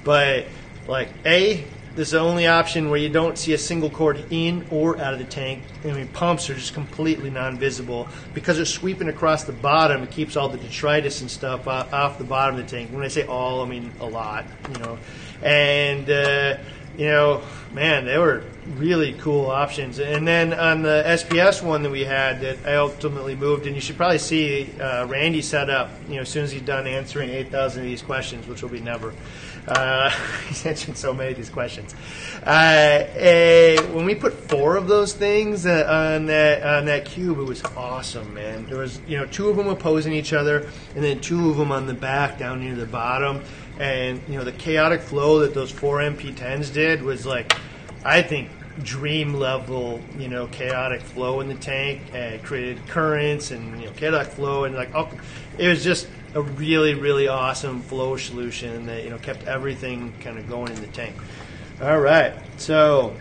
But like A, this is the only option where you don't see a single cord in or out of the tank. I mean, pumps are just completely non-visible because they're sweeping across the bottom. It keeps all the detritus and stuff off, off the bottom of the tank. When I say all, I mean a lot, you know. And uh, you know, man, they were really cool options. And then on the SPS one that we had that I ultimately moved, and you should probably see uh, Randy set up, you know, as soon as he's done answering 8,000 of these questions, which will be never. Uh, he's answering so many of these questions. Uh, eh, when we put four of those things uh, on that on that cube, it was awesome, man. There was, you know, two of them opposing each other, and then two of them on the back down near the bottom and you know the chaotic flow that those four MP10s did was like, I think dream level, you know, chaotic flow in the tank and created currents and you know chaotic flow and like oh, it was just a really really awesome flow solution that you know kept everything kind of going in the tank. All right, so.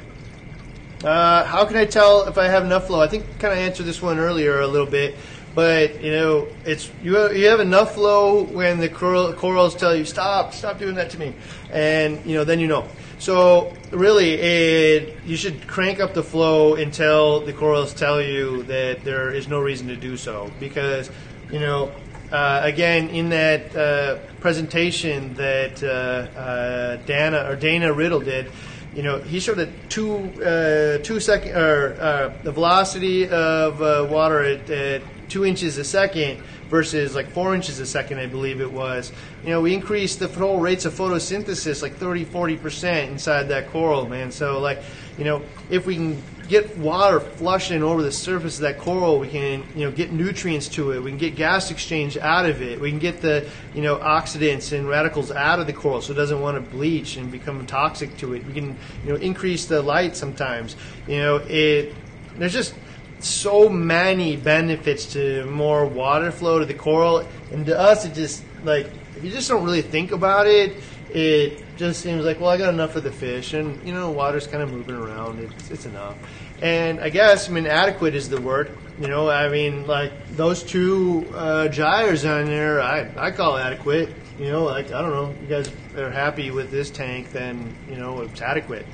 Uh, how can I tell if I have enough flow? I think kind of answered this one earlier a little bit. But you know, it's you. You have enough flow when the coral, corals tell you stop, stop doing that to me, and you know then you know. So really, it, you should crank up the flow until the corals tell you that there is no reason to do so, because you know uh, again in that uh, presentation that uh, uh, Dana or Dana Riddle did, you know, he showed a two uh, two second or uh, the velocity of water at, at two inches a second versus like four inches a second, I believe it was. You know, we increased the flow rates of photosynthesis like 30, 40% inside that coral, man. So, like, you know, if we can get water flushing over the surface of that coral, we can, you know, get nutrients to it. We can get gas exchange out of it. We can get the, you know, oxidants and radicals out of the coral so it doesn't want to bleach and become toxic to it. We can, you know, increase the light sometimes. You know, it, there's just, so many benefits to more water flow to the coral, and to us, it just like if you just don't really think about it, it just seems like well, I got enough of the fish, and you know, water's kind of moving around. It's it's enough, and I guess I mean adequate is the word. You know, I mean like those two uh, gyres on there, I I call adequate. You know, like I don't know, you guys are happy with this tank, then you know it's adequate.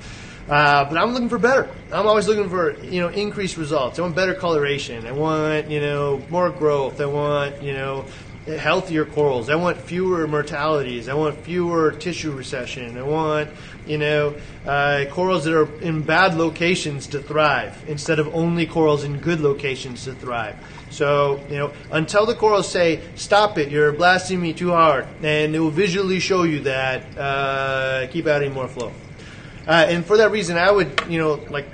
Uh, but I'm looking for better. I'm always looking for you know increased results. I want better coloration. I want you know more growth. I want you know healthier corals. I want fewer mortalities. I want fewer tissue recession. I want you know uh, corals that are in bad locations to thrive instead of only corals in good locations to thrive. So you know until the corals say stop it, you're blasting me too hard, and it will visually show you that. Uh, keep adding more flow. Uh, and for that reason, I would, you know, like,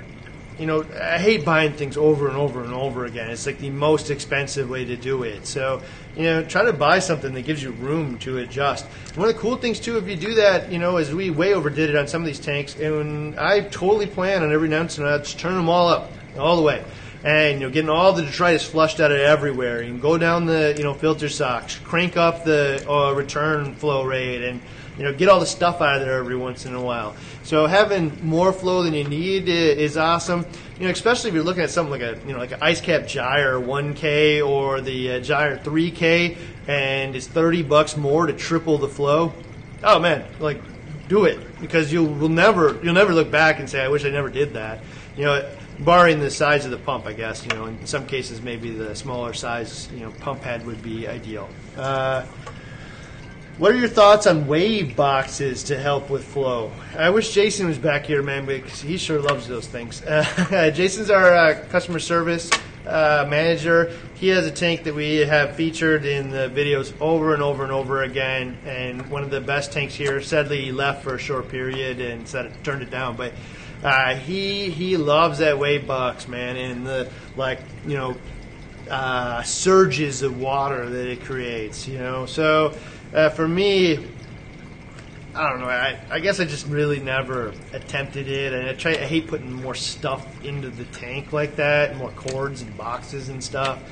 you know, I hate buying things over and over and over again. It's like the most expensive way to do it. So, you know, try to buy something that gives you room to adjust. One of the cool things too, if you do that, you know, is we way overdid it on some of these tanks, and I totally plan on every now and then just turn them all up, all the way and you know getting all the detritus flushed out of everywhere. You can go down the you know filter socks, crank up the uh, return flow rate, and you know, get all the stuff out of there every once in a while. So having more flow than you need is awesome. You know, especially if you're looking at something like a you know like an IceCap gyre 1K or the uh, gyre 3K, and it's 30 bucks more to triple the flow. Oh man, like do it because you will never you'll never look back and say I wish I never did that. You know, barring the size of the pump, I guess. You know, in some cases maybe the smaller size you know pump head would be ideal. Uh, what are your thoughts on wave boxes to help with flow? I wish Jason was back here, man, because he sure loves those things. Uh, Jason's our uh, customer service uh, manager. He has a tank that we have featured in the videos over and over and over again, and one of the best tanks here. Sadly, he left for a short period and it, turned it down, but uh, he he loves that wave box, man, and the like, you know, uh, surges of water that it creates. You know, so uh, for me, I don't know. I, I guess I just really never attempted it, and I try. I hate putting more stuff into the tank like that, more cords and boxes and stuff.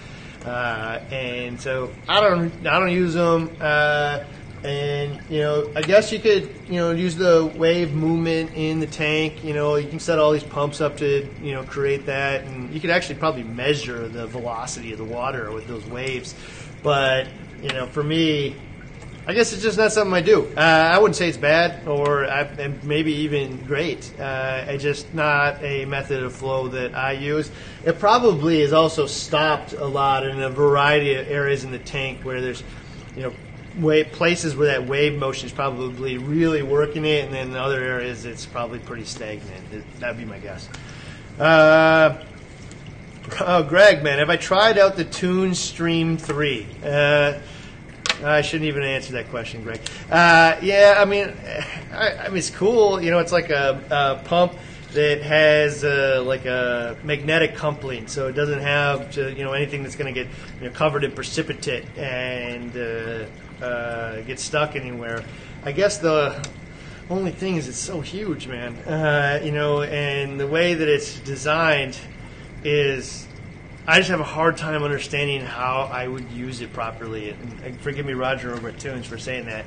Uh, and so I don't. I don't use them. Uh, and you know, I guess you could you know use the wave movement in the tank. You know, you can set all these pumps up to you know create that, and you could actually probably measure the velocity of the water with those waves. But you know, for me, I guess it's just not something I do. Uh, I wouldn't say it's bad or I, maybe even great. Uh, it's just not a method of flow that I use. It probably is also stopped a lot in a variety of areas in the tank where there's, you know, places where that wave motion is probably really working it, and then in other areas it's probably pretty stagnant. That'd be my guess. Uh, oh, Greg, man, have I tried out the Tunze Stream 3? Uh, I shouldn't even answer that question, Greg. Uh, yeah, I mean, I, I, mean, it's cool. You know, it's like a, a pump that has uh, like a magnetic coupling, so it doesn't have to, you know anything that's going to get you know, covered in precipitate and uh, uh, get stuck anywhere. I guess the only thing is it's so huge, man. Uh, you know, and the way that it's designed is I just have a hard time understanding how I would use it properly. And forgive me, Roger, over at Tunze, for saying that.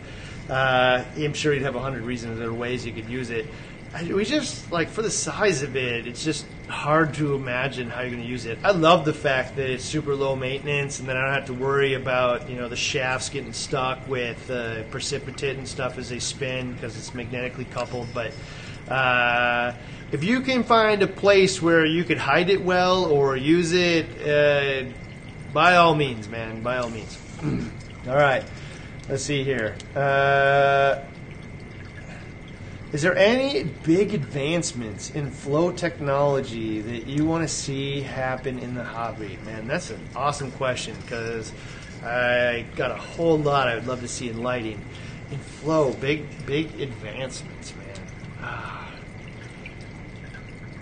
Uh, I'm sure he'd have a hundred reasons or ways you could use it. We just like for the size of it, it's just hard to imagine how you're going to use it. I love the fact that it's super low maintenance, and then I don't have to worry about you know the shafts getting stuck with uh, precipitate and stuff as they spin because it's magnetically coupled. But uh, if you can find a place where you could hide it well or use it, uh, by all means, man, by all means. All right. Let's see here. Is there any big advancements in flow technology that you want to see happen in the hobby? Man, that's an awesome question because I got a whole lot I would love to see in lighting. In flow, big, big advancements, man. Ah.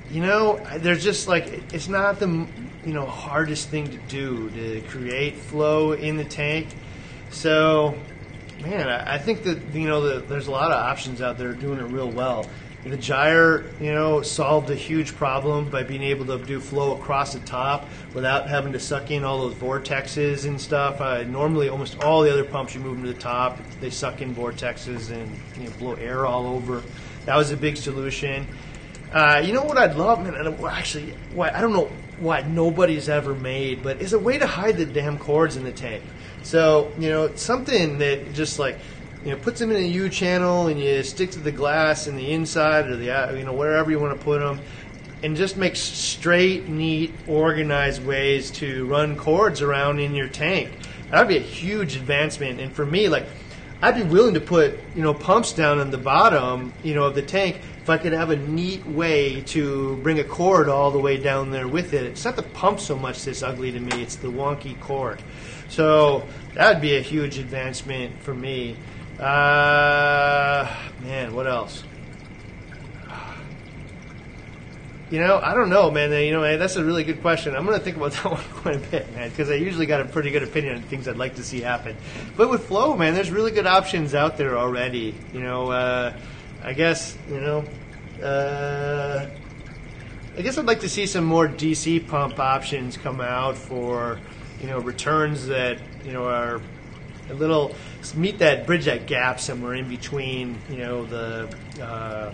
You know, there's just like, it's not the, you know, hardest thing to do to create flow in the tank. So, man, I, think that you know the, there's a lot of options out there doing it real well. The gyre, you know, solved a huge problem by being able to do flow across the top without having to suck in all those vortexes and stuff. Uh, normally, almost all the other pumps you move them to the top, they suck in vortexes and you know, blow air all over. That was a big solution. Uh, you know what I'd love, man? And actually, why I don't know why nobody's ever made, but is a way to hide the damn cords in the tank. So you know, something that just like you know puts them in a U channel and you stick to the glass in the inside or the uh, you know wherever you want to put them, and just makes straight, neat, organized ways to run cords around in your tank. That'd be a huge advancement. And for me, like I'd be willing to put you know pumps down on the bottom you know of the tank if I could have a neat way to bring a cord all the way down there with it. It's not the pump so much that's ugly to me; it's the wonky cord. So that would be a huge advancement for me. Uh, man, what else? You know, I don't know, man. You know, that's a really good question. I'm going to think about that one quite a bit, man, because I usually got a pretty good opinion on things I'd like to see happen. But with Flow, man, there's really good options out there already. You know, uh, I guess you know. Uh, I guess I'd like to see some more DC pump options come out for you know returns that you know are a little meet that bridge that gap somewhere in between you know the uh,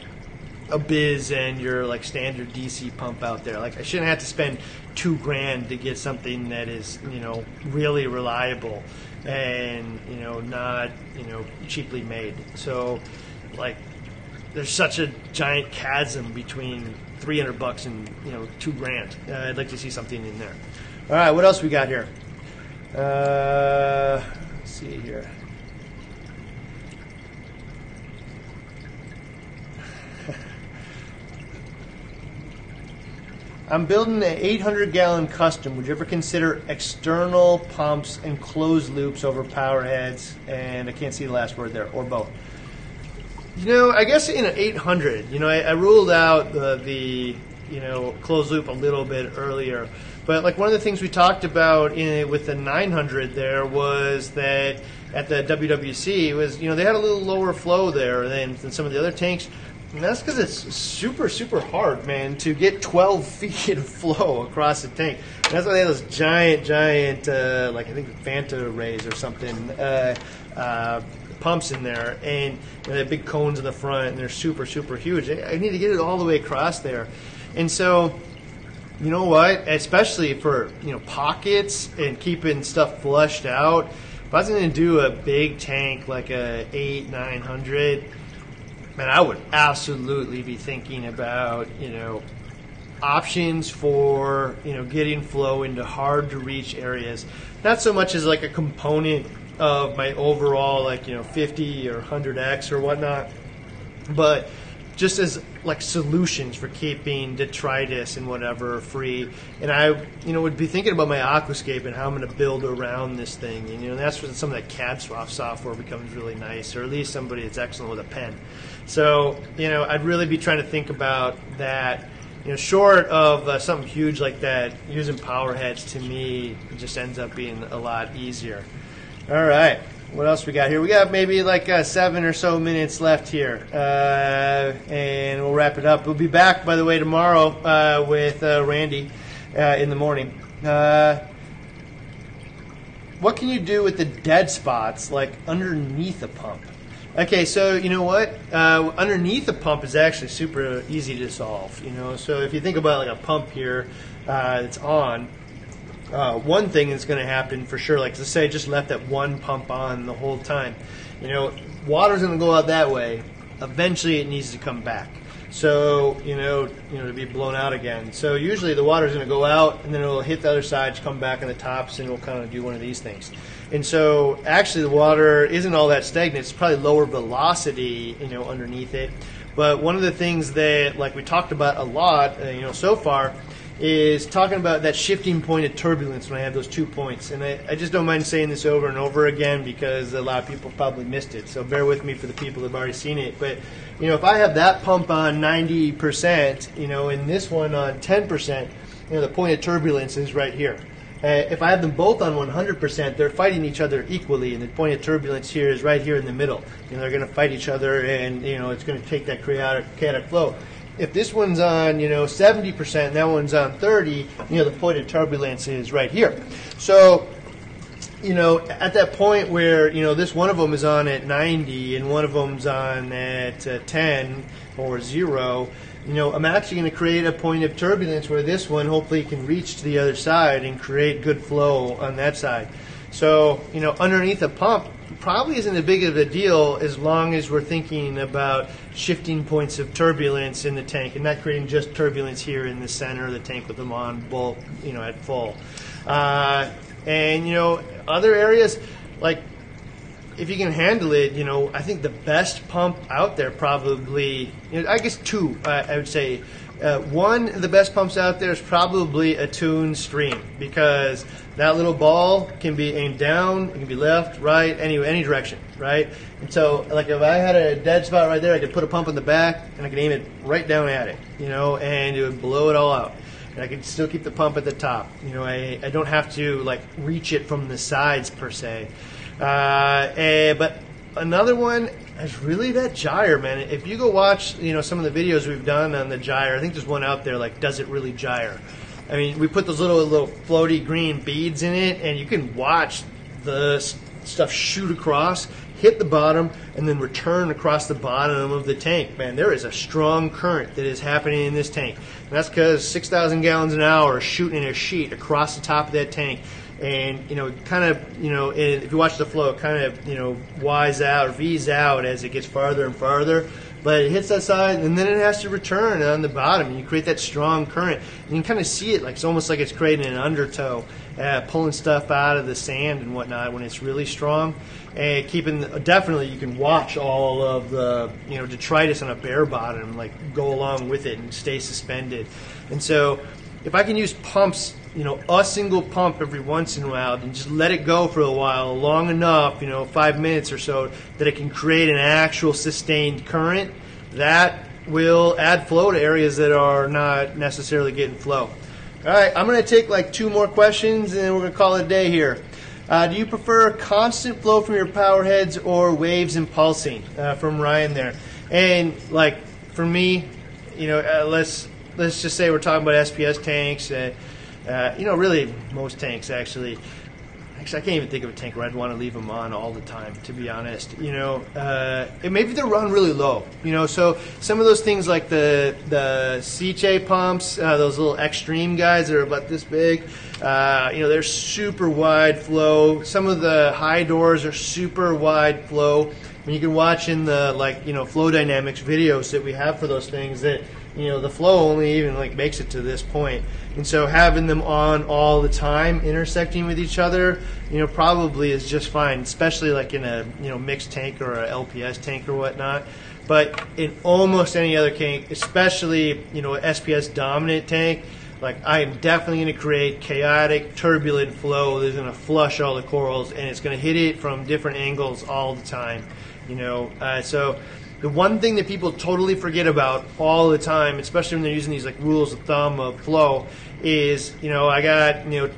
Abyzz and your like standard DC pump out there. Like I shouldn't have to spend two grand to get something that is you know really reliable and you know not you know cheaply made. So like there's such a giant chasm between 300 bucks and you know two grand. Uh, I'd like to see something in there. All right, what else we got here? Uh, let's see here. I'm building an 800 gallon custom. Would you ever consider external pumps and closed loops over power heads? And I can't see the last word there, or both. You know, I guess in an 800, you know, I, I ruled out the, the, you know, closed loop a little bit earlier. But like one of the things we talked about in, with the 900 there was that at the WWC was, you know, they had a little lower flow there than, than some of the other tanks. And that's because it's super, super hard, man, to get 12 feet of flow across the tank. And that's why they have those giant, giant, uh, like I think Panta Rheis or something, uh, uh, pumps in there. And you know, they have big cones in the front, and they're super, super huge. I need to get it all the way across there. And so, you know what? Especially for, you know, pockets and keeping stuff flushed out. If I was going to do a big tank like a 8, 900, man, I would absolutely be thinking about you know options for you know getting flow into hard to reach areas. Not so much as like a component of my overall like you know 50 or 100x or whatnot, but just as like solutions for keeping detritus and whatever free. And I, you know, would be thinking about my aquascape and how I'm going to build around this thing. And you know, that's when some of that CAD swap software becomes really nice, or at least somebody that's excellent with a pen. So, you know, I'd really be trying to think about that. You know, short of uh, something huge like that, using power heads to me just ends up being a lot easier. All right, what else we got here? We got maybe like uh, seven or so minutes left here, uh, and we'll wrap it up. We'll be back, by the way, tomorrow uh, with uh, Randy uh, in the morning. Uh, what can you do with the dead spots, like underneath a pump? Okay, so you know what? Underneath the pump is actually super easy to solve. You know, so if you think about like a pump here that's on, uh, one thing that's going to happen for sure, like let's say I just left that one pump on the whole time. You know, water's going to go out that way. Eventually, it needs to come back. So you know, you know, to be blown out again. So usually the water's going to go out, and then it'll hit the other side, come back on the tops, and it'll kind of do one of these things. And so actually the water isn't all that stagnant. It's probably lower velocity, you know, underneath it. But one of the things that, like we talked about a lot, uh, you know, so far, is talking about that shifting point of turbulence when I have those two points. And I, I, just don't mind saying this over and over again because a lot of people probably missed it. So bear with me for the people that have already seen it. But, you know, if I have that pump on 90%, you know, and this one on 10%, you know, the point of turbulence is right here. Uh, if I have them both on 100%, they're fighting each other equally, and the point of turbulence here is right here in the middle. You know, they're going to fight each other, and you know, it's going to take that chaotic, chaotic flow if this one's on, you know, 70% and that one's on 30, you know, the point of turbulence is right here. So, you know, at that point where, you know, this one of them is on at 90 and one of them's on at uh, 10 or 0, you know, I'm actually going to create a point of turbulence where this one hopefully can reach to the other side and create good flow on that side. So, you know, underneath a pump probably isn't as big of a deal as long as we're thinking about shifting points of turbulence in the tank and not creating just turbulence here in the center of the tank with them on both, you know, at full. Uh, and, you know, other areas, like if you can handle it, you know, I think the best pump out there probably, you know, I guess two, I would say. Uh, one of the best pumps out there is probably a Tunze stream because that little ball can be aimed down, it can be left, right, any any direction, right? And so, like if I had a dead spot right there, I could put a pump in the back and I could aim it right down at it, you know, and it would blow it all out. And I could still keep the pump at the top. You know, I, I don't have to like reach it from the sides per se. Uh, eh, but another one is really that gyre, man. If you go watch, you know, some of the videos we've done on the gyre, I think there's one out there like, does it really gyre? I mean, we put those little little floaty green beads in it, and you can watch the stuff shoot across, hit the bottom, and then return across the bottom of the tank. Man, there is a strong current that is happening in this tank. And that's because 6,000 gallons an hour shooting a sheet across the top of that tank and you know, kind of, you know, if you watch the flow, it kind of, you know, Y's out V's out as it gets farther and farther. But it hits that side, and then it has to return on the bottom, and you create that strong current. And you can kind of see it, like it's almost like it's creating an undertow, uh, pulling stuff out of the sand and whatnot when it's really strong. And keeping definitely, you can watch all of the you know detritus on a bare bottom, like go along with it and stay suspended. And so, if I can use pumps you know, a single pump every once in a while and just let it go for a while, long enough, you know, five minutes or so, that it can create an actual sustained current, that will add flow to areas that are not necessarily getting flow. All right, I'm going to take like two more questions and then we're going to call it a day here. Uh, do you prefer constant flow from your power heads or waves and pulsing? Uh, from Ryan there. And like for me, you know, uh, let's let's just say we're talking about SPS tanks. Uh, you know, really, most tanks actually. Actually, I can't even think of a tank where I'd want to leave them on all the time. To be honest, you know, uh, maybe they run really low. You know, so some of those things like the the Sicce pumps, uh, those little extreme guys that are about this big. Uh, you know, they're super wide flow. Some of the Hydors are super wide flow. And you can watch in the like you know flow dynamics videos that we have for those things that you know the flow only even like makes it to this point. And so having them on all the time intersecting with each other you know probably is just fine especially like in a you know mixed tank or a lps tank or whatnot. But in almost any other tank especially you know sps dominant tank like i am definitely going to create chaotic turbulent flow that's going to flush all the corals and it's going to hit it from different angles all the time you know? Uh, so the one thing that people totally forget about all the time, especially when they're using these like rules of thumb of flow, is you know I got you know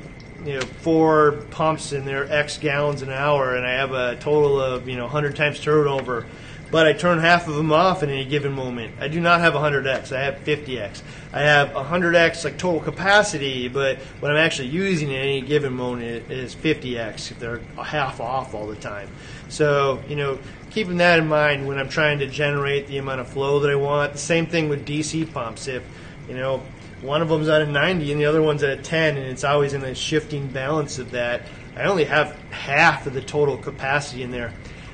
you know four pumps and they're X gallons an hour, and I have a total of you know 100 times turnover but I turn half of them off in any given moment. I do not have 100x. I have 50x. I have 100x like total capacity, but what I'm actually using in any given moment is 50x if they're half off all the time. So, you know, keeping that in mind when I'm trying to generate the amount of flow that I want. The same thing with DC pumps. If, you know, one of them's at a 90 and the other one's at a 10 and it's always in a shifting balance of that, I only have half of the total capacity in there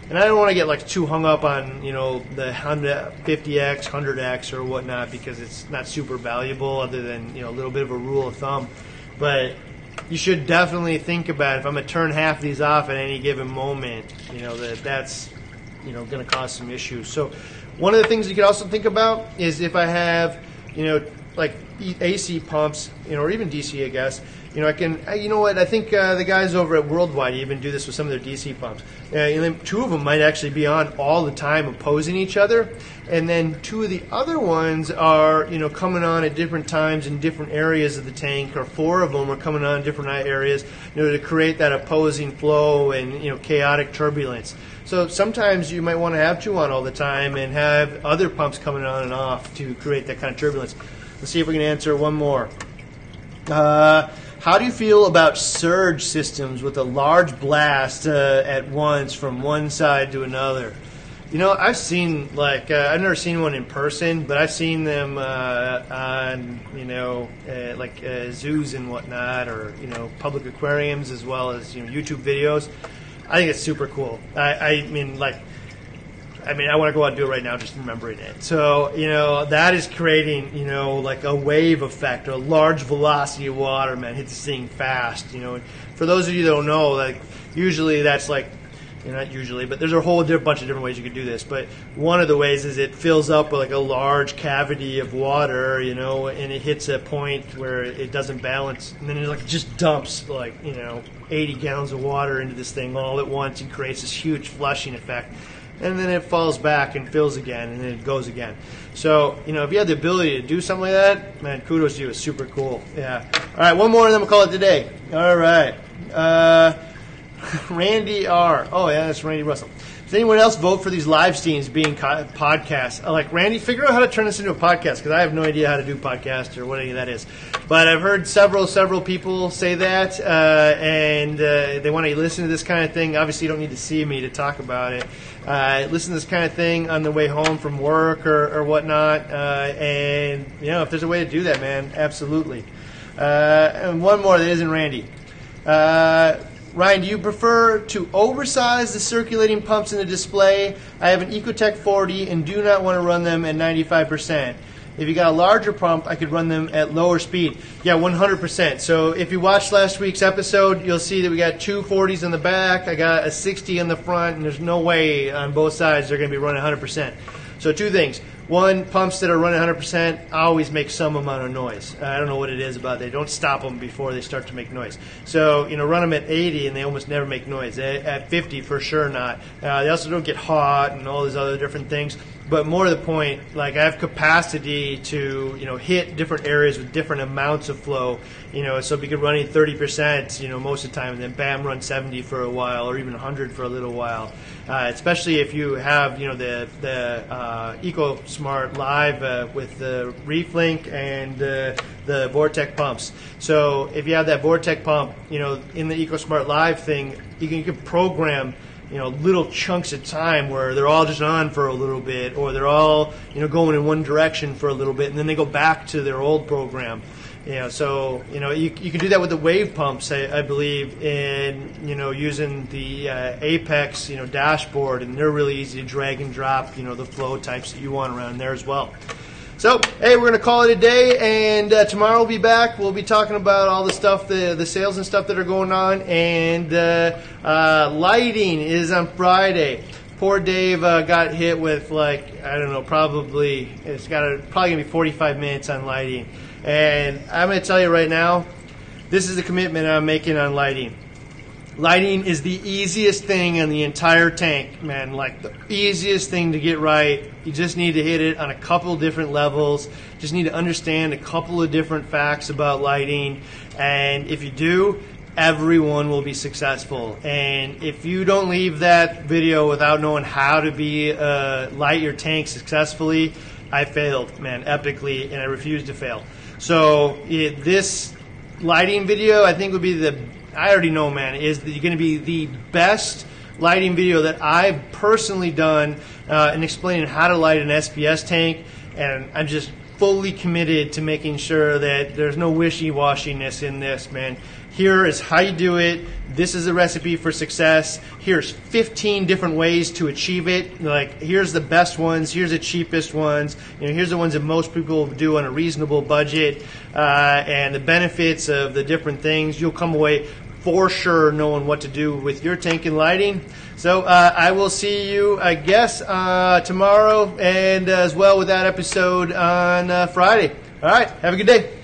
and I don't want to get like too hung up on you know the 50x, 100x, or whatnot because it's not super valuable other than you know a little bit of a rule of thumb. But you should definitely think about if I'm going to turn half of these off at any given moment, you know, that that's, you know, going to cause some issues. So one of the things you could also think about is if I have, you know, like AC pumps, you know, or even DC, I guess. You know, I can. You know what? I think uh, the guys over at Worldwide even do this with some of their DC pumps. Uh, and two of them might actually be on all the time, opposing each other, and then two of the other ones are, you know, coming on at different times in different areas of the tank, or four of them are coming on in different areas, you know, to create that opposing flow and you know chaotic turbulence. So sometimes you might want to have two on all the time and have other pumps coming on and off to create that kind of turbulence. Let's see if we can answer one more. Uh, how do you feel about surge systems with a large blast uh, at once from one side to another? You know, I've seen like uh, I've never seen one in person, but I've seen them uh, on you know uh, like uh, zoos and whatnot, or you know public aquariums as well as you know YouTube videos. I think it's super cool. I, I mean, like I mean, I want to go out and do it right now, just remembering it. So, you know, that is creating, you know, like a wave effect, a large velocity of water, man, hits the thing fast, you know. And for those of you that don't know, like, usually that's like, you know, not usually, but there's a whole bunch of different ways you can do this. But one of the ways is it fills up with like a large cavity of water, you know, and it hits a point where it doesn't balance, and then it like just dumps like you know 80 gallons of water into this thing all at once and creates this huge flushing effect and then it falls back and fills again, and then it goes again. So, you know, if you have the ability to do something like that, man, kudos to you. It's super cool. Yeah. All right, one more, and then we'll call it today. All right. Uh, Randy R. Oh, yeah, that's Randy Russell. Does anyone else vote for these live streams being co- podcasts? Like, Randy, figure out how to turn this into a podcast because I have no idea how to do podcast or what any of that is. But I've heard several, several people say that, uh, and uh, they want to listen to this kind of thing. Obviously, you don't need to see me to talk about it. Uh, listen to this kind of thing on the way home from work or, or whatnot. Uh, and, you know, if there's a way to do that, man, absolutely. Uh, and one more that isn't Randy. Ryan, do you prefer to oversize the circulating pumps in the display? I have an Ecotech 40 and do not want to run them at 95%. If you got a larger pump, I could run them at lower speed. Yeah, 100%. So if you watched last week's episode, you'll see that we got two 40s in the back, I got a 60 in the front, and there's no way on both sides they're going to be running 100%. So two things. One, pumps that are running 100% always make some amount of noise. Uh, I don't know what it is about They don't stop them before they start to make noise. So, you know, run them at 80 and they almost never make noise. At 50, for sure not. Uh, they also don't get hot and all these other different things but more to the point, like I have capacity to you know hit different areas with different amounts of flow. You know, so if you could run 30 percent, you know, most of the time, and then bam, run 70 for a while, or even 100 for a little while. Uh, especially if you have you know the the uh, EcoSmart Live uh, with the ReefLink and uh, the VorTech pumps. So if you have that VorTech pump, you know, in the EcoSmart Live thing, you can, you can program you know little chunks of time where they're all just on for a little bit or they're all you know going in one direction for a little bit and then they go back to their old program you know so you know you, you can do that with the wave pumps I, I believe in you know using the uh, apex you know dashboard and they're really easy to drag and drop you know the flow types that you want around there as well so, hey, we're to call it a day, and uh, tomorrow we'll be back. We'll be talking about all the stuff, the, the sales and stuff that are going on, and uh, uh, lighting is on Friday. Poor Dave uh, got hit with like I don't know, probably it's got a, probably gonna be 45 minutes on lighting, and I'm gonna tell you right now, this is the commitment I'm making on lighting. Lighting is the easiest thing in the entire tank, man. Like the easiest thing to get right. You just need to hit it on a couple different levels. Just need to understand a couple of different facts about lighting. And if you do, everyone will be successful. And if you don't leave that video without knowing how to be uh, light your tank successfully, I failed, man, epically, and I refuse to fail. So it, this lighting video, I think, would be the I already know, man, is going to be the best lighting video that I've personally done uh, in explaining how to light an SPS tank. And I'm just fully committed to making sure that there's no wishy washiness in this, man. Here is how you do it. This is the recipe for success. Here's 15 different ways to achieve it. Like, here's the best ones. Here's the cheapest ones. You know, here's the ones that most people do on a reasonable budget, uh, and the benefits of the different things. You'll come away for sure knowing what to do with your tank and lighting. So uh, I will see you, I guess, uh, tomorrow, and as well with that episode on uh, Friday. All right, have a good day.